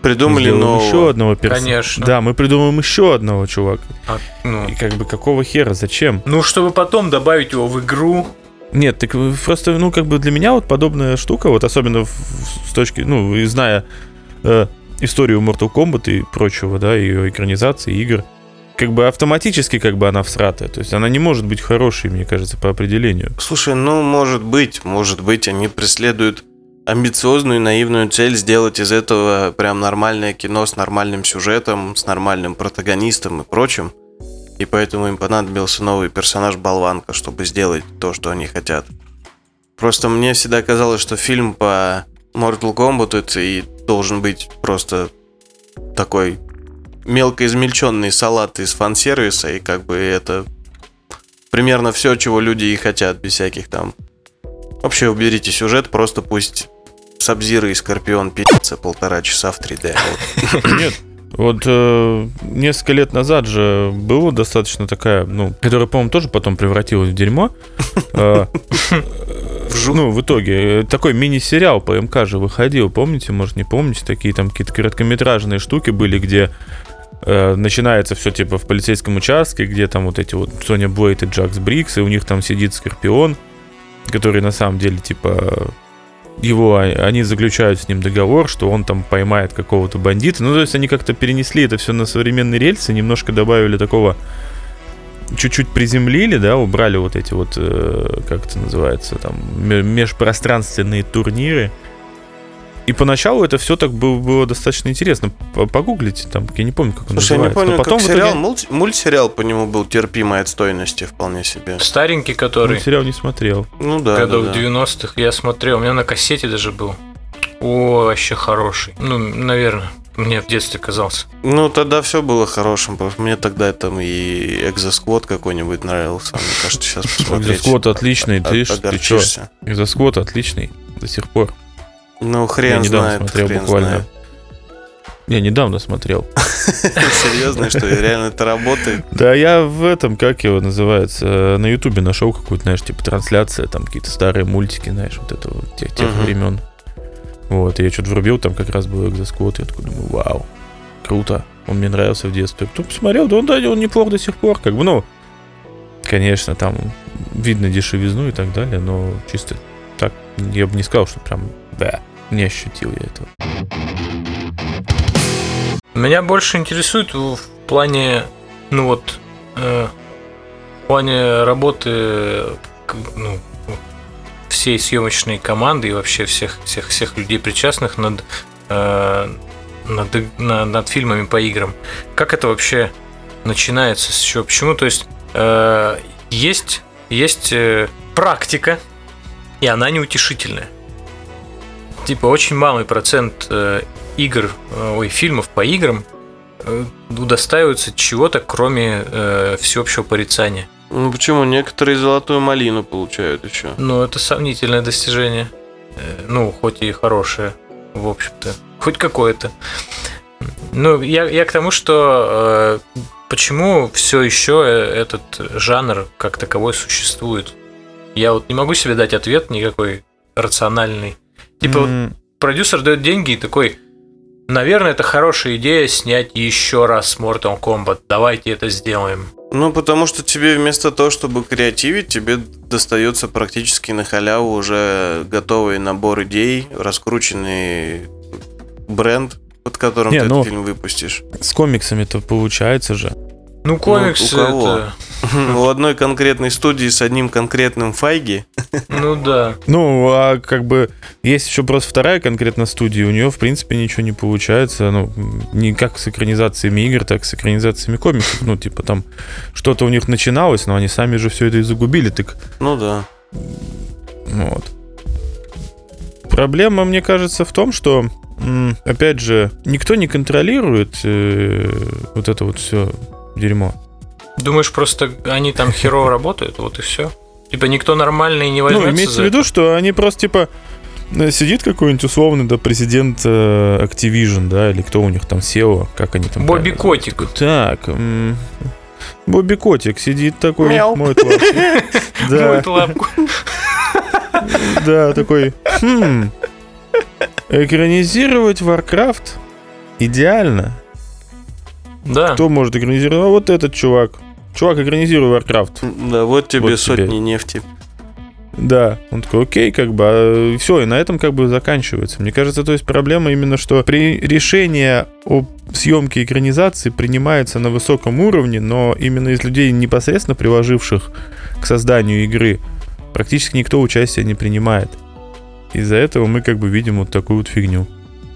A: Придумали
B: мы
A: нового.
B: еще одного персонажа.
C: Конечно.
B: Да, мы придумаем еще одного чувака.
C: А, ну,
B: И как бы какого хера, зачем?
C: ну, чтобы потом добавить его в игру.
B: Нет, так э, просто, ну, как бы для меня вот подобная штука, вот особенно в- с точки, ну, и зная э, историю Mortal Kombat и прочего, да, ее экранизации, игр, как бы автоматически как бы она всратая. То есть она не может быть хорошей, мне кажется, по определению.
A: Слушай, ну, может быть, может быть, они преследуют амбициозную и наивную цель сделать из этого прям нормальное кино с нормальным сюжетом, с нормальным протагонистом и прочим. И поэтому им понадобился новый персонаж Болванка, чтобы сделать то, что они хотят. Просто мне всегда казалось, что фильм по Mortal Kombat это и должен быть просто такой мелко измельченный салат из фан-сервиса, и как бы это примерно все, чего люди и хотят, без всяких там... Вообще уберите сюжет, просто пусть Сабзира и Скорпион пи***ся полтора часа в 3D. Вот.
B: Нет. Вот э, несколько лет назад же было достаточно такая, ну, которая, по-моему, тоже потом превратилась в дерьмо. Э, Ну, в итоге, э, такой мини-сериал по МК же выходил, помните, может, не помните, такие там какие-то короткометражные штуки были, где э, начинается все типа в полицейском участке, где там вот эти вот Соня Блейд и Джакс Брикс, и у них там сидит Скорпион, который на самом деле типа его, а- они заключают с ним договор, что он там поймает какого-то бандита. Ну, то есть они как-то перенесли это все на современные рельсы, немножко добавили такого чуть-чуть приземлили, да, убрали вот эти вот, э, как это называется, там, ме- межпространственные турниры. И поначалу это все так было, было достаточно интересно. Погуглите там, я не помню, как он
A: Слушай, я не
B: называется.
A: помню,
B: Но потом
A: как
B: итоге-
A: сериал, мульти- мультсериал по нему был терпимой отстойности вполне себе.
C: Старенький, который
B: сериал не смотрел.
A: Ну да,
C: годов
A: да, да.
C: 90-х я смотрел. У меня на кассете даже был. О, вообще хороший. Ну, наверное, мне в детстве казался.
A: Ну, тогда все было хорошим. Мне тогда там и Экзосквот какой-нибудь нравился. Мне кажется, сейчас посмотреть.
B: Экзосквот отличный, ты ты
A: огорчишься.
B: Экзосквот отличный до сих пор.
A: Ну,
B: Я
A: хрен
B: недавно
A: знает,
B: смотрел
A: хрен
B: буквально.
A: знает.
B: Я недавно смотрел.
A: Серьезно, что реально это работает?
B: Да, я в этом, как его называется, э, на Ютубе нашел какую-то, знаешь, типа трансляция, там какие-то старые мультики, знаешь, вот это вот тех, тех времен. Вот, и я что-то врубил, там как раз был экзосквот, я такой думаю, вау, круто, он мне нравился в детстве. Кто посмотрел, да он, да, он неплох до сих пор, как бы, ну, конечно, там видно дешевизну и так далее, но чисто я бы не сказал, что прям, да, не ощутил я этого.
C: Меня больше интересует в плане, ну вот, э, в плане работы, ну, всей съемочной команды и вообще всех всех всех людей причастных над э, над, иг- на- над фильмами по играм. Как это вообще начинается с чего? Почему? То есть э, есть есть э, практика и она неутешительная. Типа очень малый процент э, игр, э, ой, фильмов по играм э, удостаиваются чего-то, кроме э, всеобщего порицания.
A: Ну почему? Некоторые золотую малину получают еще.
C: Ну, это сомнительное достижение. Э, Ну, хоть и хорошее, в общем-то. Хоть какое-то. Ну, я, я к тому, что э, почему все еще этот жанр как таковой существует. Я вот не могу себе дать ответ никакой рациональный. Типа, вот
B: М,
C: продюсер дает деньги и такой, наверное, это хорошая идея снять еще раз Mortal Kombat. Давайте это сделаем.
A: Ну, потому что тебе вместо того, чтобы креативить, тебе достается практически на халяву уже готовый набор идей, раскрученный бренд, под которым
B: Не,
A: ты
B: ну-
A: этот фильм выпустишь.
B: С комиксами-то получается же.
C: Ну, комикс
A: у кого?
C: это...
A: У одной конкретной студии с одним конкретным Файги.
C: Ну да.
B: Ну, а как бы есть еще просто вторая конкретно студия, у нее, в принципе, ничего не получается. Ну, не как с экранизациями игр, так и с экранизациями комиксов. Ну, типа там что-то у них начиналось, но они сами же все это и загубили. Так
A: Ну да.
B: вот. Проблема, мне кажется, в том, что, опять же, никто не контролирует э, вот это вот все дерьмо.
C: Думаешь, просто они там херово работают, вот и все. Типа никто нормальный не
B: Ну,
C: возьмется
B: имеется
C: за
B: в виду, что они просто типа сидит какой-нибудь условный, да, президент э, Activision, да, или кто у них там SEO, как они там
C: Бобби Котик.
B: называют? Так, Бобби Котик сидит такой,
A: Мяу.
B: моет лапки. Да,
C: Моет лапку.
B: да, такой, хм, экранизировать Warcraft идеально.
C: Да.
B: Кто может экранизировать? А вот этот чувак. Чувак, экранизируй Warcraft.
A: Да, вот тебе
B: Вот тебе.
A: сотни нефти.
B: Да, он такой, окей, как бы, все, и на этом как бы заканчивается. Мне кажется, то есть проблема именно, что при решение о съемке экранизации принимается на высоком уровне, но именно из людей, непосредственно приложивших к созданию игры, практически никто участия не принимает. Из-за этого мы как бы видим вот такую вот фигню.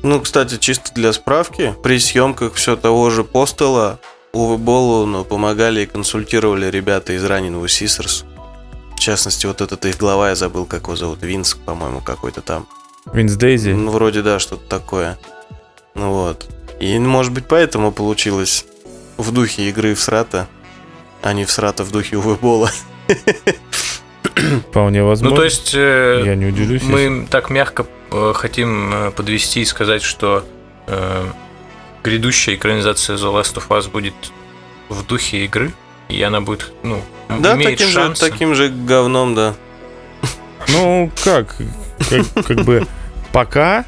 A: Ну, кстати, чисто для справки, при съемках все того же Постела Уве Болуну помогали и консультировали ребята из раненого Сисерс. В частности, вот этот их глава, я забыл, как его зовут, Винс, по-моему, какой-то там.
B: Винс Дейзи.
A: Ну, вроде да, что-то такое. Ну вот. И, может быть, поэтому получилось в духе игры в Срата, а не в Срата в духе Уве Бола.
B: Вполне возможно.
C: Ну, то есть, э,
B: Я не удивлюсь. если-
C: мы так мягко э, хотим э, подвести и сказать, что э, грядущая экранизация The Last of Us будет в духе игры, и она будет, ну,
A: Да,
C: имеет
A: таким же,
C: шансы.
A: таким же говном, да.
B: Ну, как? Как, как бы пока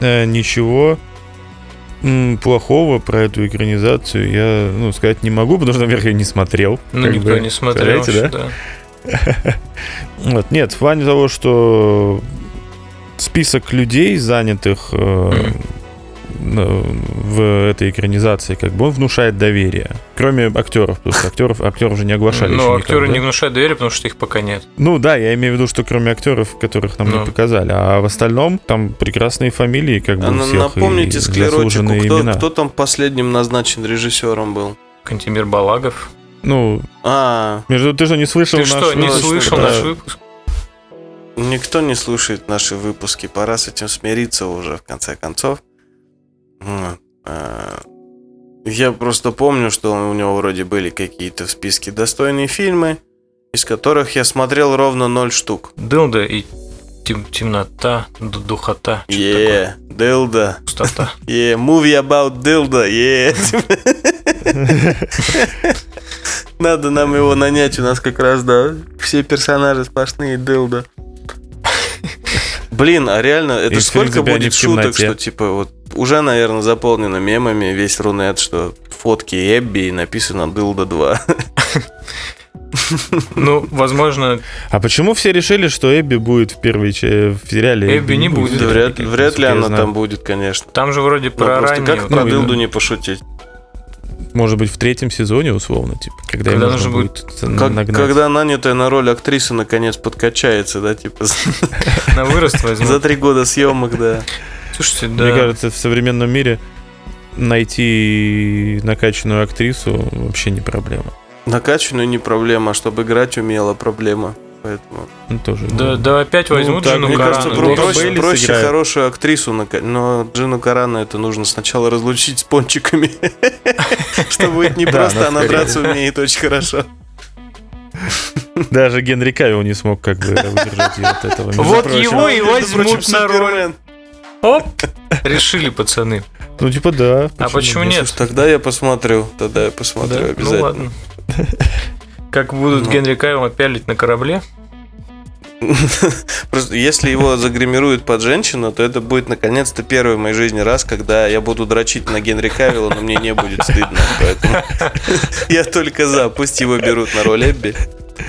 B: э, ничего м, плохого про эту экранизацию я, ну, сказать не могу, потому что, наверное, я не смотрел.
C: Ну, никто
B: бы,
C: не смотрел вообще,
B: да?
C: да.
B: Вот, нет, в плане того, что список людей, занятых э, на- в этой экранизации, как бы он внушает доверие. Кроме актеров, потому что актеров, актеров же не оглашали никак,
C: актеры
B: да?
C: не внушают доверие, потому что их пока нет.
B: Ну да, я имею в виду, что кроме актеров, которых нам
C: Ну.
B: не показали, а в остальном там прекрасные фамилии, как бы
A: А
B: у всех,
A: Напомните
B: и
A: склеротику,
B: заслуженные
A: кто,
B: имена.
A: кто там последним назначен режиссером был?
C: Кантимир Балагов.
B: Ну,
A: А,
B: между ты же не слышал
C: Ты
B: наш
C: что, не слышал наш выпуск?
A: никто не слушает наши выпуски, пора с этим смириться уже в конце концов. Вот. А, Я просто помню, что у него вроде были какие-то в списке достойные фильмы, из которых я смотрел ровно ноль штук.
C: Дылда и тем- темнота, ду- духота.
A: Е, Дилда.
C: Пустота.
A: Е, movie about Дилда. Е. Надо нам его нанять, у нас как раз, да, все персонажи сплошные Дилда. Блин, а реально, это
B: И,
A: сколько будет шуток, что типа вот уже, наверное, заполнено мемами весь Рунет, что фотки Эбби и написано Дилда 2.
C: Ну, возможно,
B: А почему все решили, что Эбби будет в первой ча- в сериале?
C: Эбби не будет.
A: Вряд, вряд ли она
B: знаю.
A: там будет, конечно.
C: там же вроде
A: Ну,
C: про раннее.
A: как
B: Ну,
A: про Дилду не пошутить?
B: Может быть, в третьем сезоне, условно, типа, когда,
C: Когда
B: нужно будет
A: Как-
B: нагнать.
A: когда нанятая на роль актриса наконец подкачается, да, типа
C: на вырост возьму.
A: за три года съемок, да.
C: Слушайте, да.
B: Мне кажется, в современном мире найти накачанную актрису вообще не проблема.
A: Накачанную не проблема, а чтобы играть умела проблема. Поэтому.
B: Ну, тоже.
C: Да,
B: ну,
C: да опять
B: Ну,
C: возьмут
B: так,
C: жену
A: Мне
B: Карану,
A: кажется, про- проще, проще хорошую актрису, но Джину Карану это нужно сначала разлучить с пончиками, что будет не просто,
B: она
A: она драться умеет очень хорошо.
B: Даже Генри Кавилл не смог как бы выдержать её от этого.
C: Вот его и возьмут на роль. Оп! Решили, пацаны.
B: Ну, типа, да.
C: А почему нет?
A: Слушай, Тогда я посмотрю, тогда я посмотрю
C: Да? Ну
A: обязательно.
C: ладно. Как будут
A: Ну.
C: Генри Кавилла пялить на корабле?
A: Просто если его загримируют под женщину, то это будет наконец-то первый в моей жизни раз, когда я буду дрочить на Генри Кавилла, но мне не будет стыдно. Поэтому я только за. Пусть его берут на роль Эбби.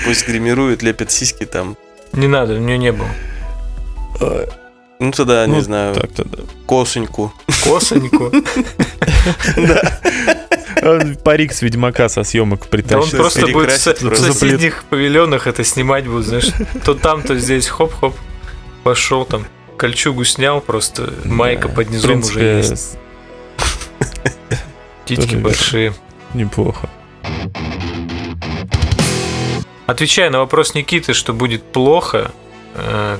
A: Пусть гримируют, лепят сиськи там.
C: Не надо, у нее не было.
A: Ну тогда, не
B: Ну,
A: знаю,
B: Так-то да.
A: косоньку.
C: Косоньку.
B: Он Парик с Ведьмака со съемок
C: Да он
B: притащил.
C: просто будет в соседних павильонах это снимать будет, знаешь. То там, то здесь, хоп-хоп. Пошел там, кольчугу снял, просто майка под низом уже есть. Титьки
B: тоже
C: большие.
B: Неплохо.
C: Отвечая на вопрос Никиты, что будет плохо,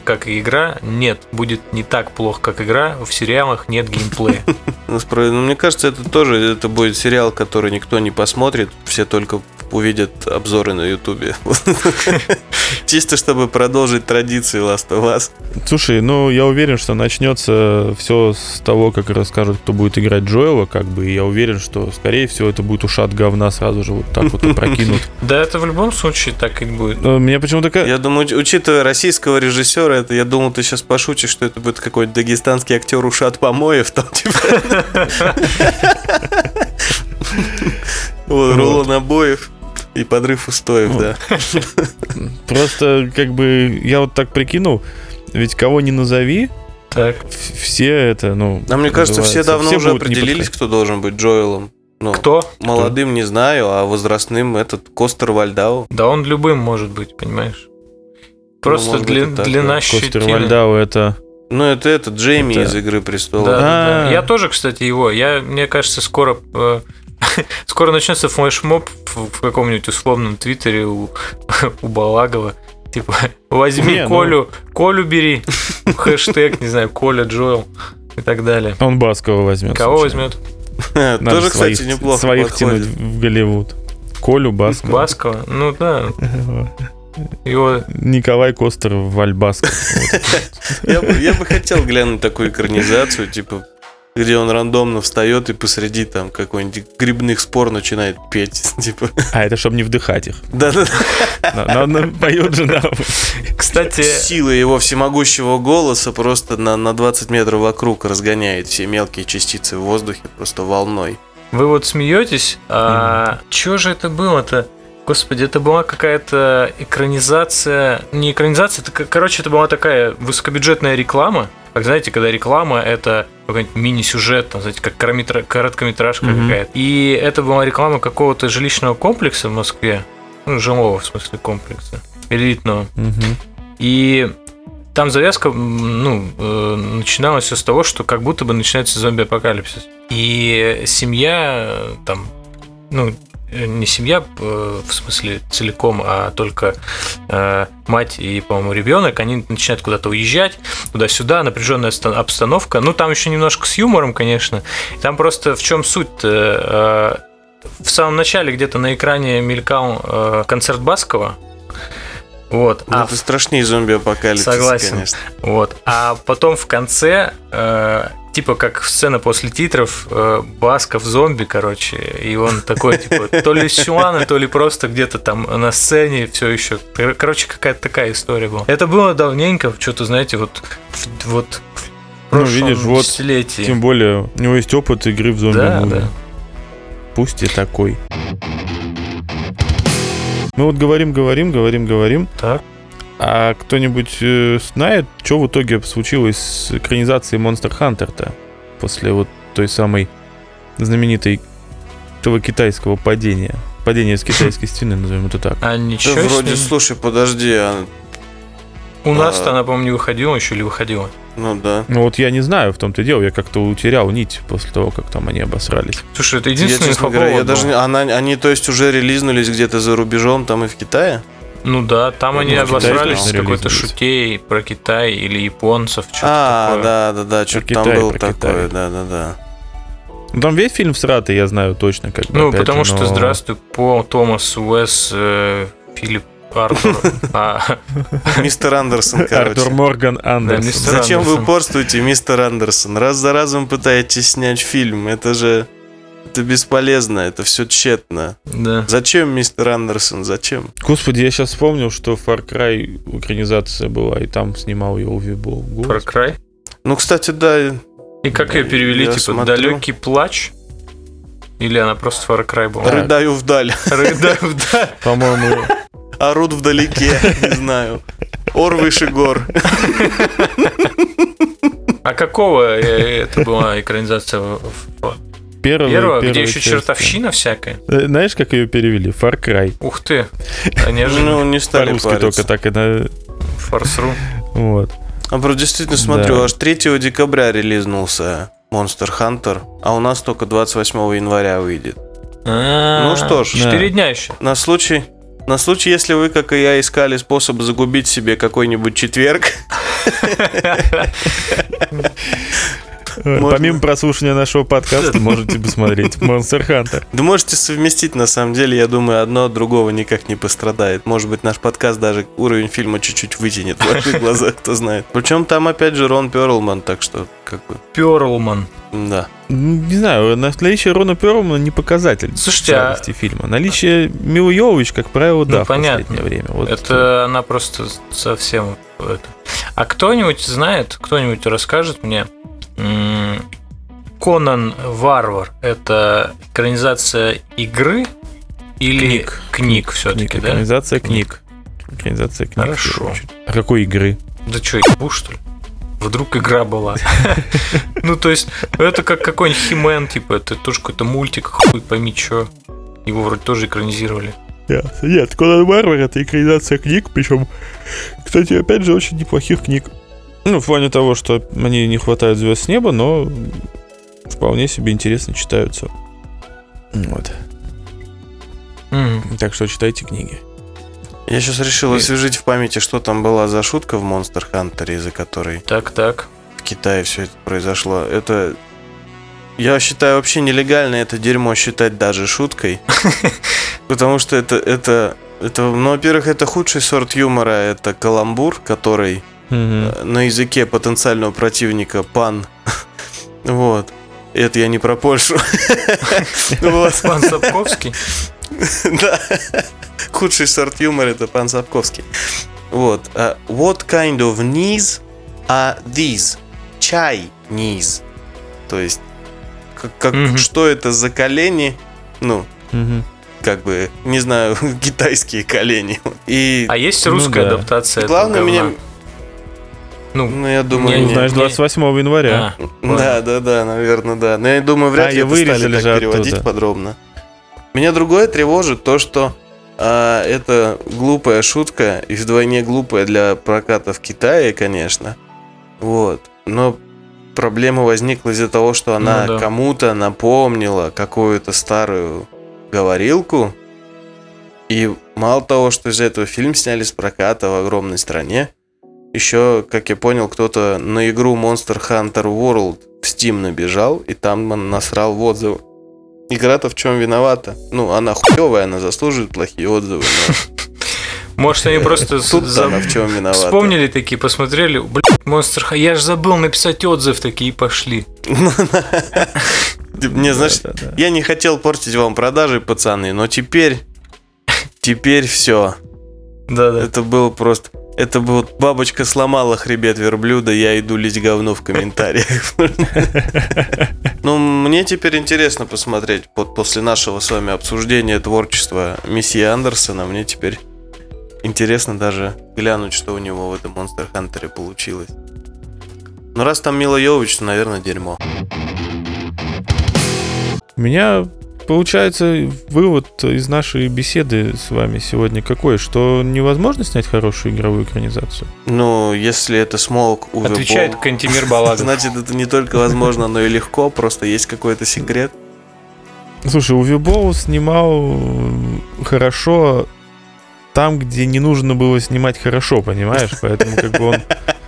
C: как и игра, нет, будет не так плохо, как игра. В сериалах нет геймплея.
A: Ну, спро- ну, мне кажется, это тоже это будет сериал, который никто не посмотрит, все только увидят обзоры на Ютубе. Чисто чтобы продолжить традиции Last of Us.
B: Слушай, ну я уверен, что начнется все с того, как расскажут, кто будет играть Джоэла, как бы, и я уверен, что, скорее всего, это будет ушат говна сразу же вот так вот опрокинут.
C: Да, это в любом случае так и будет.
B: Но Мне почему-то...
A: Я думаю, уч- учитывая российского режиссера, это я думал, ты сейчас пошутишь, что это будет какой-то дагестанский актер Ушат Помоев, там типа. Вот, Рулон обоев и подрыв устоев, да.
B: Просто, как бы, я вот так прикинул, ведь кого не назови,
C: Так.
B: все это, ну...
A: А мне кажется, все давно уже определились, кто должен быть Джоэлом. Ну,
C: Кто?
A: молодым не знаю, а возрастным этот Костер Вальдау.
C: Да он любым может быть, понимаешь? Просто
A: быть,
C: дли-
A: так,
C: длина
A: да.
B: Костер
C: щетины.
B: Вальдау это...
A: Ну, это этот Джейми
B: Это-
A: из Игры
C: Да,
A: Престолов.
C: да, да.
B: А.
C: Я тоже, кстати, его. Я, мне кажется, скоро э, скоро начнется флешмоб в, каком-нибудь условном твиттере у, у Балагова. Типа, возьми
B: Не, ну-
C: Колю, Колю бери. Хэштег, не знаю, Коля Джоэл и так далее.
B: Он Баскова возьмет.
C: Кого
B: случайно.
C: возьмет?
B: Надо
A: Тоже,
B: своих-
A: кстати, неплохо
B: Своих
A: подходит.
B: тянуть в Голливуд. Колю Баскова.
C: Баскова? Ну да, его...
B: Николай Костер Вальбасков.
A: Я бы, я бы хотел глянуть такую экранизацию, типа, где он рандомно встает и посреди там какой-нибудь грибных спор начинает петь. Типа,
B: А, это чтобы не вдыхать их.
A: да-да-да.
B: Надо поет жена.
C: Кстати,
A: Сила его всемогущего голоса просто на, на 20 метров вокруг разгоняет все мелкие частицы в воздухе просто волной.
C: Вы вот смеетесь, а что же это было-то? Господи, это была какая-то экранизация, не экранизация, это, короче, это была такая высокобюджетная реклама. Как знаете, когда реклама это какой-нибудь мини-сюжет, там, знаете, как короткометражка
B: Мгм.
C: какая-то. И это была реклама какого-то жилищного комплекса в Москве, ну, жилого в смысле комплекса, элитного.
B: Мгм.
C: И там завязка, ну, э, начиналась все с того, что как будто бы начинается зомби-апокалипсис. И семья э, там, ну, не семья э, в смысле целиком, а только э, мать и, по-моему, ребенок, они начинают куда-то уезжать, туда-сюда, напряженная ста- обстановка. Ну, там еще немножко с юмором, конечно. Там просто в чем суть в самом начале где-то на экране мелькал э, концерт Баскова. Вот.
A: Ну,
C: А
A: это страшнее зомби-апокалипсис,
C: Согласен.
A: конечно.
C: вот. А потом в конце, э, типа как сцена после титров, э, Басков зомби, короче, и он такой, типа, то ли Сюана, то ли просто где-то там на сцене все еще. Короче, какая-то такая история была. Это было давненько, что-то, знаете, вот, в- вот в
B: Ну,
C: прошлом
B: видишь, вот. Тем более, у него есть опыт игры в зомби
C: Да, да.
B: Пусть и такой. Мы вот говорим, говорим, говорим, говорим.
C: Так.
B: А кто-нибудь э, знает, что в итоге случилось с экранизацией Monster Hunter-то? После вот той самой знаменитой того китайского падения. Падение с китайской стены, назовем это так.
C: А
A: Да
C: ничего с
A: вроде, слушай, подожди, а,
C: У нас-то
A: а-
C: она, по-моему, не выходила еще или выходила?
A: ну да.
B: Ну вот я не знаю, в том-то дело, я как-то утерял нить после того, как там они обосрались.
C: Слушай, это
A: Я,
C: единственный
A: честно говоря, я даже она, они, то есть, уже релизнулись где-то за рубежом, там и в Китае?
C: Ну да, там
B: Ну,
C: они обосрались с какой-то шутей про Китай или японцев, что-то
A: А,
C: такое.
A: да, да, да, что-то там
B: Китай,
A: было
B: про
A: такое,
B: Китай.
A: да, да, да.
B: Ну, там весь фильм всратый, я знаю точно. Как бы,
C: Ну,
B: опять
C: потому
B: же,
C: что,
B: но-
C: здравствуй, Пол, Томас, Уэс, э, Филипп,
A: Мистер Андерсон, короче.
B: Артур Морган Андерсон.
A: Зачем вы упорствуете, мистер Андерсон? Раз за разом пытаетесь снять фильм. Это же... Это бесполезно, это все тщетно.
C: Да.
A: Зачем, мистер Андерсон, зачем?
B: Господи, я сейчас вспомнил, что Far Cry экранизация была, и там снимал ее Уви Болл.
C: Про край.
A: Ну, кстати, да,
C: И как ее перевели, типа,
A: смотрю.
C: далекий плач? Или она просто Far Cry была?
A: рыдаю вдаль.
C: Рыдаю вдаль.
B: По-моему,
A: Орут вдалеке, не знаю. Ор выше гор.
C: А какого э, это была экранизация?
B: первая,
C: Первого, где еще
B: часть,
C: чертовщина всякая?
B: Э, Знаешь, как ее перевели? Far Cry.
C: Ух ты. А неожиданно.
A: Ну, не стали
B: По-русски
A: париться.
B: только так и на...
C: Форсру.
B: Вот.
A: А про действительно смотрю,
B: Да.
A: аж 3 декабря релизнулся Monster Hunter, а у нас только 28 января выйдет.
C: Ну
A: что ж.
C: Четыре дня еще.
A: На случай, на случай, если вы, как и я, искали способ загубить себе какой-нибудь четверг, Можно.
B: Помимо прослушивания нашего подкаста, можете посмотреть Monster Hunter.
A: Да можете совместить, на самом деле, я думаю, одно от другого никак не пострадает. Может быть, наш подкаст даже уровень фильма чуть-чуть вытянет в ваших глазах, кто знает. Причем там, опять же, Рон Перлман, так что, как бы,
C: Перлман.
A: да.
B: Ну, Не знаю, наличие Рона Перлмана не показатель
C: Слушайте, а-
B: фильма. Наличие Милы Йовович, как правило, да,
C: Ну,
B: в
C: понятно.
B: последнее время. Вот,
C: Это она просто совсем это. А кто-нибудь знает, кто-нибудь расскажет мне, Конан Варвар это экранизация игры или
B: Книг.
C: книг, все-таки,
B: книг,
C: да?
B: экранизация книг. Экранизация книг.
C: Хорошо.
B: А какой игры?
C: Да что, ебу, что ли? Вдруг игра была. Ну, то есть, это как какой-нибудь Химен, типа, это тоже какой-то мультик, хуй пойми что. Его вроде тоже экранизировали.
B: Нет, нет, Конан Варвар это экранизация книг, причем, кстати, опять же, очень неплохих книг. Ну, в плане того, что мне не хватает звезд с неба, но вполне себе интересно читаются. Вот.
C: Мгм.
B: Так что читайте книги.
A: Я сейчас решил
C: И-
A: освежить в памяти, что там была за шутка в Monster Hunter, из-за которой
C: Так, так.
A: в Китае все это произошло. Это... Я считаю вообще нелегально это дерьмо считать даже шуткой. Потому что это, это, это, ну, во-первых, это худший сорт юмора, это каламбур, который Э, на языке потенциального противника пан. Вот. Это я не про Польшу.
C: Пан Сапковский.
A: Да. Худший сорт юмора это пан Сапковский. Вот. А What kind of knees are these? Chinese. То есть, как, как-
C: Мгм.
A: что это за колени? Ну,
B: Мгм.
A: как бы, не знаю, китайские колени. И
C: А есть
B: Ну
C: русская
B: да.
C: адаптация этого
A: главное меня...
C: Ну,
A: Ну, я думаю,
C: Не,
A: нет.
B: знаешь,
C: не-
B: 28 января.
C: а,
A: Да, да, да, наверное, да. Но я думаю, вряд
B: А,
A: ли это стали так
B: же
A: переводить
B: оттуда.
A: подробно. Меня другое тревожит то, что а, это глупая шутка и вдвойне глупая для проката в Китае, конечно. Вот. Но проблема возникла из-за того, что она
C: Ну да.
A: кому-то напомнила какую-то старую говорилку. И мало того, что из этого фильм сняли с проката в огромной стране, еще, как я понял, кто-то на игру Monster Hunter World в Steam набежал и там насрал в отзывы. Игра-то в чем виновата? Ну, она хуевая, она заслуживает плохие отзывы, но
C: может, они просто за-
A: в чем виновата.
C: вспомнили такие, посмотрели, блядь, Монстр Хай, я же забыл написать отзыв, такие пошли.
A: Мне, знаешь,
B: Да, да, да.
A: я не хотел портить вам продажи, пацаны, но теперь, теперь все.
C: Да-да.
A: Это было просто... Это было бабочка сломала хребет верблюда, я иду лить говно в комментариях. Ну, мне теперь интересно посмотреть вот после нашего с вами обсуждения творчества месье Андерсона. Мне теперь интересно даже глянуть, что у него в этом Monster Hunter получилось. Ну, раз там Мила Йовович, то, наверное, дерьмо.
B: У меня получается вывод из нашей беседы с вами сегодня какой, что невозможно снять хорошую игровую экранизацию.
A: Ну, если это смог Уве
C: Отвечает Кантимир Балагов.
A: значит, это не только возможно, но и легко, просто есть какой-то секрет.
B: Слушай, Уви снимал хорошо там, где не нужно было снимать хорошо, понимаешь? Поэтому как бы он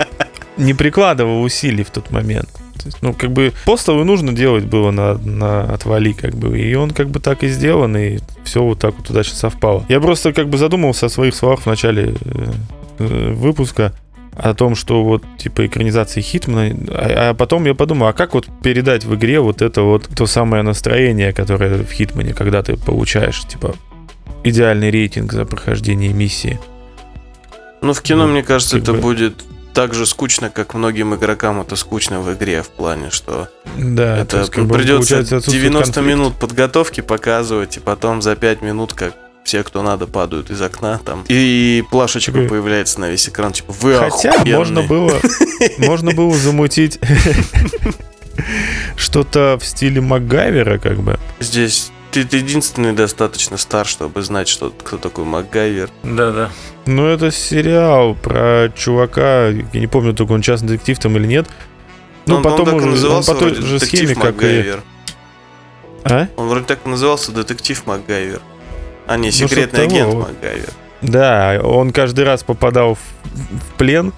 B: не прикладывал усилий в тот момент. То есть, ну, как бы постовы нужно делать было на, на отвали, как бы. И он как бы так и сделан, и все вот так вот удачно совпало. Я просто как бы задумался о своих словах в начале э, э, выпуска о том, что вот типа экранизации Хитмана, а, а потом я подумал, а как вот передать в игре вот это вот то самое настроение, которое в Хитмане, когда ты получаешь типа идеальный рейтинг за прохождение миссии.
A: Ну, в кино,
B: Ну,
A: мне кажется, это
B: бы-
A: будет так же скучно, как многим игрокам это скучно в игре, в плане, что
B: Да, то
A: это
B: есть, как бы,
A: придется
B: получается, отсутствует
A: 90
B: конфликт.
A: минут подготовки показывать, и потом за 5 минут, как все, кто надо, падают из окна там. И плашечка
B: Такой-
A: появляется на весь экран, типа, вы
B: Хотя
A: охуенные».
B: можно было, можно было замутить что-то в стиле Макгайвера, как бы.
A: Здесь ты, ты единственный достаточно стар, чтобы знать, что, кто такой МакГайвер.
C: Да-да.
B: Ну, это сериал про чувака, я не помню, только он частный детектив там или нет. Ну,
A: он,
B: потом
A: он так и
B: уже, он
A: назывался
B: по той же
A: детектив
B: схеме, как и...
A: МакГайвер.
B: А?
A: Он вроде так и назывался детектив МакГайвер. А не,
B: Ну,
A: секретный агент
B: того.
A: МакГайвер.
B: Да, он каждый раз попадал в, в плен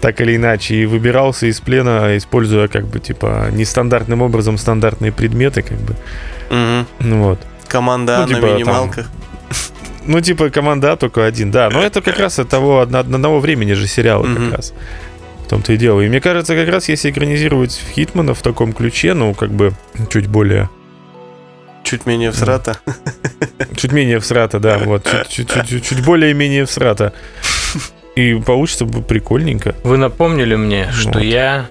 B: так или иначе, и выбирался из плена, используя как бы типа нестандартным образом стандартные предметы, как бы. Ну вот.
A: Команда
B: Ну,
A: А на
B: типа, там,
A: минималках.
B: Ну, типа, команда А только один, да. Но это как раз от того, одного времени же сериала
A: Мгм.
B: как раз. В том-то и дело. И мне кажется, как раз если экранизировать Хитмана в таком ключе, ну, как бы чуть более
A: Чуть менее всрата.
B: Чуть менее всрата, да, вот. Чуть, чуть, чуть, чуть более-менее всрата. И получится бы прикольненько.
C: Вы напомнили мне, что я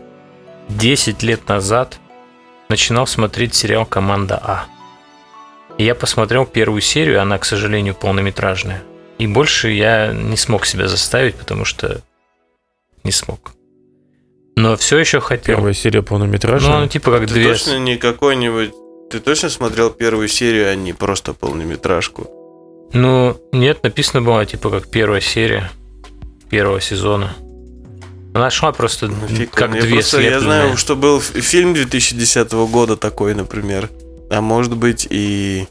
C: 10 лет назад начинал смотреть сериал «Команда А». И я посмотрел первую серию, она, к сожалению, полнометражная. И больше я не смог себя заставить, потому что не смог. Но все еще хотел.
B: Первая серия
C: Ну,
B: полнометражная.
C: она типа как
A: Ты
C: две...
A: точно не какой-нибудь... Ты точно смотрел первую серию, а не просто полнометражку?
C: Ну, нет, написано было типа как первая серия первого сезона. Она шла просто
A: Ну, фиг
C: как
A: я
C: две
A: просто, Я знаю, что был фильм 2010 года такой, например. А может быть и...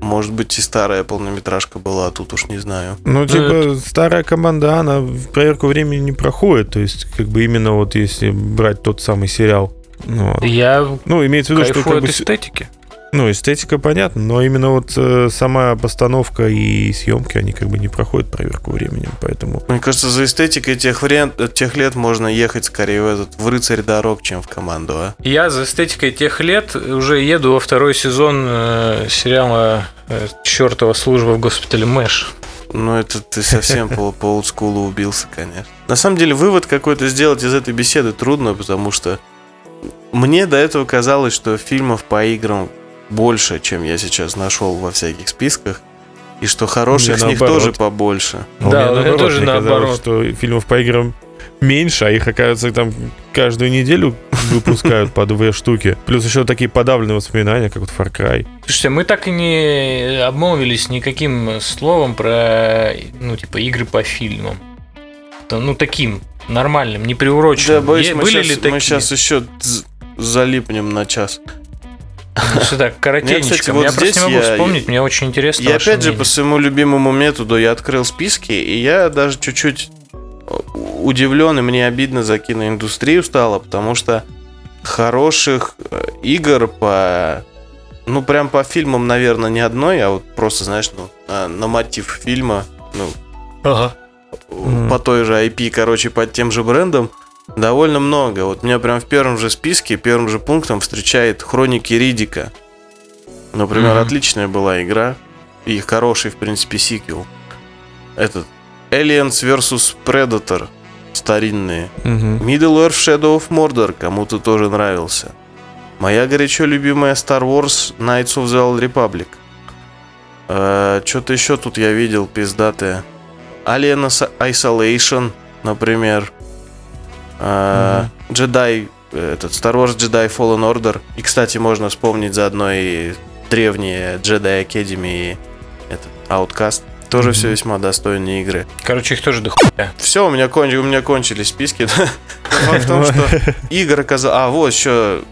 A: Может быть и старая полнометражка была, а тут уж не знаю.
B: Ну, типа, старая команда, она в проверку времени не проходит. То есть, как бы именно вот если брать тот самый сериал. Ну,
C: Я
B: ну имеется в виду, что как бы,
C: эстетики.
B: Ну, эстетика понятна, но именно вот э, сама постановка и съемки, они как бы не проходят проверку временем, поэтому...
A: Мне кажется, за эстетикой тех, вариант, тех лет можно ехать скорее в этот в рыцарь дорог, чем в команду, а?
C: Я за эстетикой тех лет уже еду во второй сезон э, сериала э, «Чертова служба в госпитале Мэш».
A: Ну, это ты совсем по, по олдскулу убился, конечно. На самом деле, вывод какой-то сделать из этой беседы трудно, потому что мне до этого казалось, что фильмов по играм больше, чем я сейчас нашел во всяких списках, и что хороших с них
B: наоборот.
A: тоже побольше.
B: А у
C: Да, у меня
B: наоборот,
C: тоже
B: мне казалось,
C: наоборот.
B: что фильмов по играм меньше, а их, оказывается, там каждую неделю выпускают по две штуки. Плюс еще такие подавленные воспоминания, как вот Far Cry.
C: Слушайте, мы так и не обмолвились никаким словом про, ну, типа, игры по фильмам. Да, Ну, таким, нормальным, не
A: Да,
C: приуроченным.
A: боюсь,
C: Е-
A: мы,
C: Были
A: сейчас,
C: ли такие?
A: мы сейчас еще залипнем на час.
C: Ну, что так, коротенечко.
A: кстати, вот
C: я просто
A: здесь
C: не могу
A: я-
C: вспомнить, мне очень интересно
A: Я
C: ваше
A: опять же
C: мнение.
A: по своему любимому методу я открыл списки, и я даже чуть-чуть удивлен, и мне обидно за киноиндустрию стало, потому что хороших э, игр по... Ну, прям по фильмам, наверное, не одной, а вот просто, знаешь, ну, а, на мотив фильма, ну,
C: Ага.
A: По той же IP, короче, под тем же брендом, довольно много. Вот меня прям в первом же списке, первым же пунктом встречает Хроники Ридика. Например,
C: Мгм.
A: отличная была игра и хороший, в принципе, сиквел. Этот Aliens vs. Predator старинные.
B: Мгм.
A: Middle-earth Shadow of Mordor кому-то тоже нравился. Моя горячо любимая Star Wars Knights of the Old Republic. Что-то еще тут я видел пиздатое. Alien Is- Isolation, например. Э, Jedi, э, этот Star Wars Jedi Fallen Order. И, кстати, можно вспомнить заодно и древние Jedi Academy и этот Outcast. Тоже
B: Мгм.
A: все весьма достойные игры.
C: Короче, их тоже дохуя.
A: Все, у меня, кон... у меня кончились списки. Факт в том, что игр оказалось... А, вот еще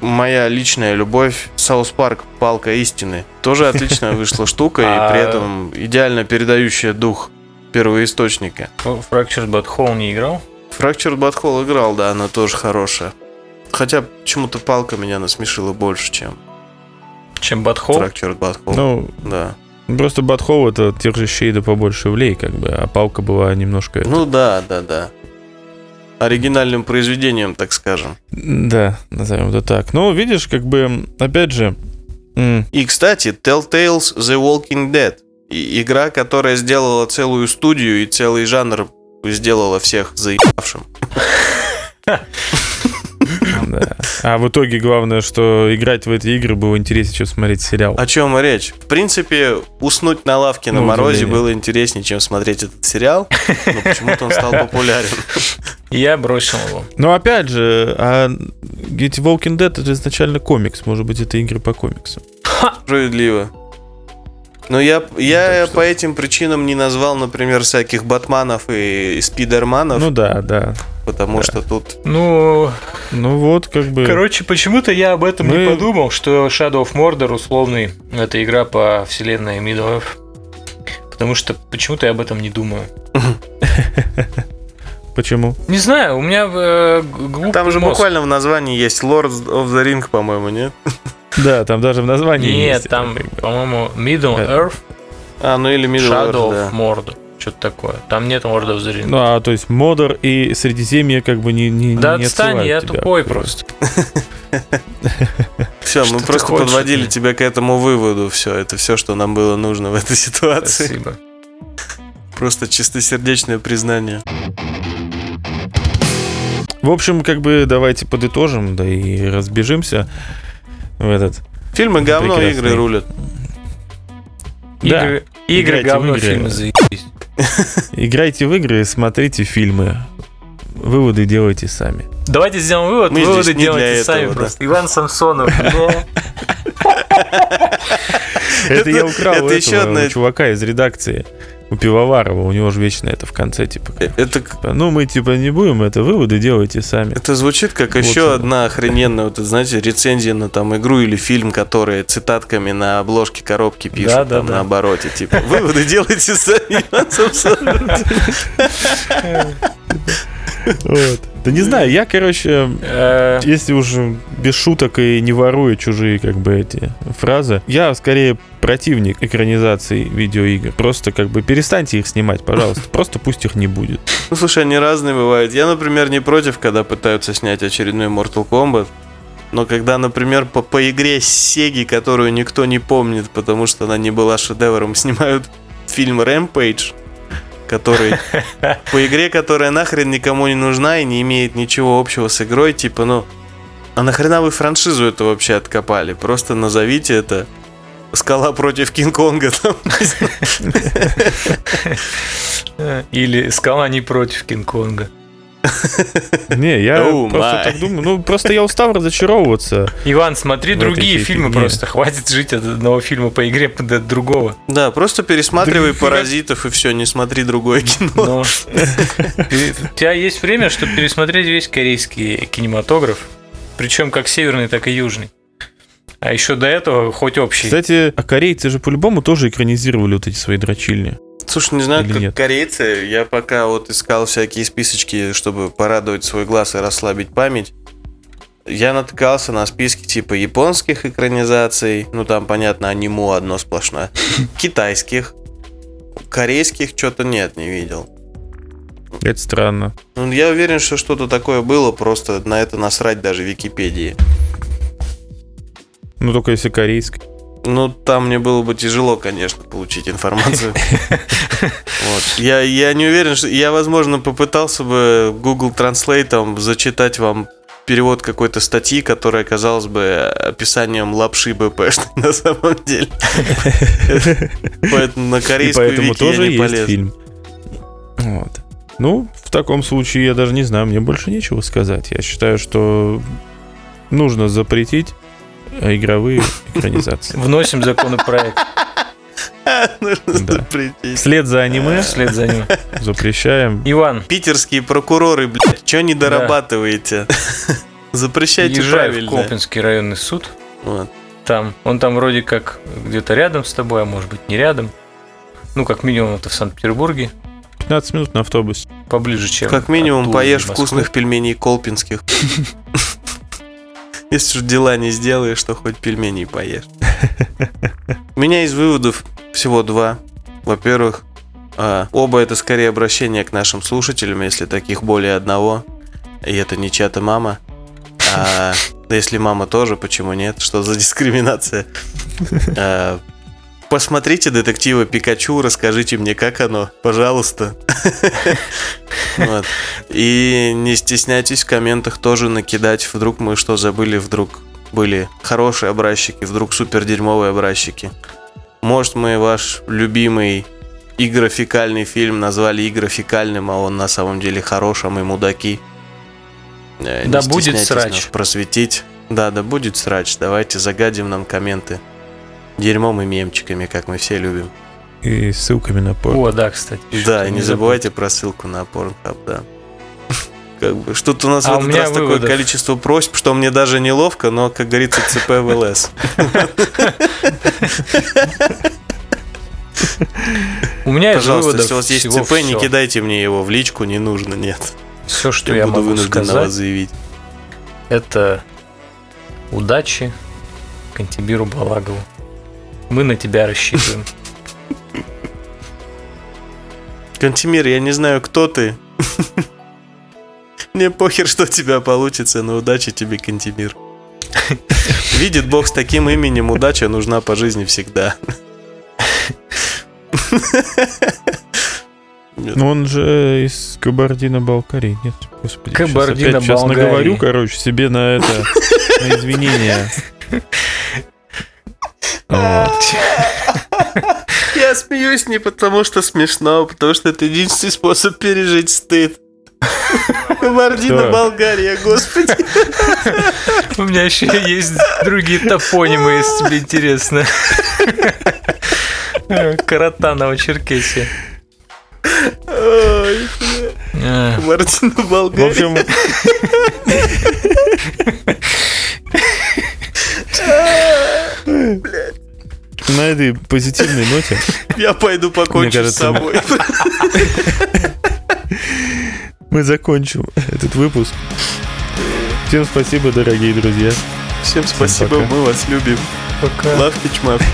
A: моя личная любовь. South Park Палка истины. Тоже отличная вышла штука, и
C: А-
A: при этом идеально передающая дух первоисточника.
C: Fractured But Whole не играл?
A: Fractured Butthole играл, да, она тоже хорошая. Хотя почему-то палка меня насмешила больше, чем
C: Чем But Whole?
A: Fractured Butthole.
B: Ну,
A: Да.
B: просто Батхол это тех же щей да побольше влей, как бы, а палка была немножко... это-
A: Ну да, да, да. Оригинальным произведением, так скажем.
B: Да, назовем это так. Ну, видишь, как бы, опять же,
A: И, кстати, Telltale's The Walking Dead. И игра, которая сделала целую студию и целый жанр сделала всех заебавшим.
B: да. А в итоге главное, что играть в эти игры было интереснее, чем смотреть сериал.
A: О чем речь? В принципе, уснуть на лавке на
B: На
A: морозе
B: удивление.
A: было интереснее, чем смотреть этот сериал. Но почему-то он стал популярен.
C: Я бросил его.
B: Но опять же, а эти Walking Dead это изначально комикс. Может быть, это игры по комиксам.
A: Справедливо. Но я, я
B: Так что-
A: по этим причинам не назвал, например, всяких Батманов и Спидерманов,
B: Ну да, да.
A: потому
B: да.
A: что тут...
C: Ну,
B: Ну вот, как бы...
C: короче, почему-то я об этом не
B: Мы-
C: подумал, что Shadow of Mordor условный это игра по вселенной Middle-earth. Потому что почему-то я об этом не думаю.
B: Почему?
C: Не знаю, у меня э, глупый
A: Там же
C: мозг.
A: буквально в названии есть Lord of the Ring, по-моему, нет?
B: Да, там даже в названии
C: Нет,
B: есть.
C: там, по-моему, Middle Earth,
A: А, ну или Middle
C: Shadow
A: Earth,
C: of
A: да.
C: Mordor. Что-то такое. Там нет Lord of the Rings.
B: Ну, а то есть Модер и Средиземье как бы не не
C: да
B: не
C: отстань, я
B: тебя.
C: тупой просто.
A: Все, мы просто подводили тебя к этому выводу. Все, это все, что нам было нужно в этой ситуации.
C: Спасибо.
A: Просто чистосердечное признание.
B: В общем, как бы давайте подытожим, да и разбежимся в этот.
A: Фильмы говно,
B: Прекрасный.
A: игры рулят.
B: Да.
C: Игры, игры
B: Играйте в
C: говно,
B: игры.
C: фильмы заебись.
B: Играйте в игры, смотрите фильмы. Выводы делайте сами.
C: Давайте сделаем вывод.
A: Мы
C: Выводы
A: здесь не
C: делайте
A: для
C: сами
A: этого, да.
C: просто. Иван Самсонов.
B: Это я украл этого, чувака из редакции. У Пивоварова, у него же вечно это в конце, типа, как,
A: Это,
B: типа, ну мы типа не будем, это выводы делайте сами.
A: это звучит как
B: Вот
A: еще
B: оно.
A: одна охрененная, вот, знаете, рецензия на там игру или фильм, которые цитатками на обложке коробки пишут,
C: Да, да,
A: там
C: да.
A: на обороте, типа, выводы делайте сами.
B: Вот. Да не знаю, я, короче,
C: Э,
B: если уже без шуток и не воруя чужие как бы эти фразы, я скорее противник экранизации видеоигр. Просто как бы перестаньте их снимать, пожалуйста. Просто пусть их не будет.
A: Ну, слушай, они разные бывают. Я, например, не против, когда пытаются снять очередной Mortal Kombat. Но когда, например, по, по игре Сеги, которую никто не помнит, потому что она не была шедевром, снимают фильм Rampage, который по игре, которая нахрен никому не нужна и не имеет ничего общего с игрой, типа, ну, а нахрена вы франшизу это вообще откопали? Просто назовите это Скала против Кинг-Конга.
C: Или скала не против Кинг-Конга.
B: Не, я
A: Oh
B: просто
A: my.
B: так думаю. Ну, просто я устал разочаровываться.
C: Иван, смотри другие фильмы просто. Хватит жить от одного фильма по игре до другого.
A: Да, просто пересматривай
B: Да,
A: паразитов и все, не смотри другое кино.
C: Но пере- у тебя есть время, чтобы пересмотреть весь корейский кинематограф. Причем как северный, так и южный. А еще до этого хоть общий.
B: Кстати, а корейцы же по-любому тоже экранизировали вот эти свои дрочильни.
A: Слушай, не знаю,
B: Или
A: как
B: нет?
A: корейцы, я пока вот искал всякие списочки, чтобы порадовать свой глаз и расслабить память. Я натыкался на списки типа японских экранизаций, ну там, понятно, аниму одно сплошное, китайских, корейских что-то нет, не видел.
B: Это странно.
A: Ну, я уверен, что что-то такое было, просто на это насрать даже Википедии.
B: Ну, только если корейский.
A: Ну, там мне было бы тяжело, конечно, получить информацию. Вот. Я, я не уверен, что... Я, возможно, попытался бы Google Translate там, зачитать вам перевод какой-то статьи, которая оказалась бы описанием лапши БП на самом деле. Поэтому на корейскую
B: поэтому тоже есть фильм. Вот. Ну, в таком случае я даже не знаю, мне больше нечего сказать. Я считаю, что нужно запретить игровые экранизации.
C: Вносим законопроект
A: Нужно
B: Да. Вслед за аниме
C: вслед за ним.
B: запрещаем.
C: Иван,
A: Питерские прокуроры, блядь, что не дорабатываете? Запрещайте
C: езжай в
A: правильно.
C: Колпинский районный суд.
A: Вот.
C: Там, он там вроде как где-то рядом с тобой, а может быть не рядом. Ну, как минимум, это в Санкт-Петербурге.
B: 15 минут на автобус.
C: Поближе, чем
A: Как минимум поешь вкусных пельменей колпинских. Если уж дела не сделаешь, то хоть пельменей поешь. У меня из выводов всего два. Во-первых, а, оба это скорее обращение к нашим слушателям, если таких более одного. И это не чья-то мама. А если мама тоже, почему нет? Что за дискриминация? Посмотрите детектива Пикачу, расскажите мне, как оно, пожалуйста. И не стесняйтесь в комментах тоже накидать. Вдруг мы что забыли, вдруг были хорошие образчики, вдруг супер дерьмовые образчики. Может, мы ваш любимый игрофикальный фильм назвали игрофикальным, а он на самом деле хорош, а мы мудаки. Э, не
C: Да будет срач.
A: просветить. Да, да будет срач. Давайте загадим нам комменты дерьмом и мемчиками, как мы все любим.
B: И ссылками на порно.
C: О, да, кстати.
A: Да, и не
C: забыл.
A: забывайте про ссылку на Pornhub, да. Как бы, что-то у нас
C: А
A: в
C: у
A: этот
C: меня
A: раз такое
C: выводов.
A: количество просьб, что мне даже неловко, но, как говорится, ЦП в ЛС.
C: У меня из
A: Пожалуйста, если у вас есть ЦП, не кидайте мне его в личку, не нужно, нет.
C: Все, что
A: Я
C: я
A: буду
C: могу
A: вынужден вас заявить.
C: это удачи Кантибиру Балагову. Мы на тебя рассчитываем.
A: Кантимир, я не знаю, кто ты. Мне похер, что у тебя получится, но удачи тебе, Кантимир. Видит Бог с таким именем, удача нужна по жизни всегда.
B: Ну он же из Кабардино-Балкарии, нет? Господи,
C: Кабардино-Балкарии.
B: опять Сейчас наговорю, короче, себе на это, на извинения.
A: Я смеюсь не потому, что смешно, а потому что это единственный способ пережить стыд. Кабардино? Болгария, господи.
C: У меня еще есть другие топонимы, если тебе интересно. Каратанова, Черкесия.
A: Кабардино,
B: В
A: Болгария.
B: Общем, на этой позитивной ноте
A: Я пойду покончу
B: Мне
A: с
B: кажется,
A: собой.
B: мы закончим этот выпуск. Всем спасибо, дорогие друзья.
A: Всем спасибо,
B: пока.
A: мы вас любим.
C: пока.
A: Лавки-чмавки.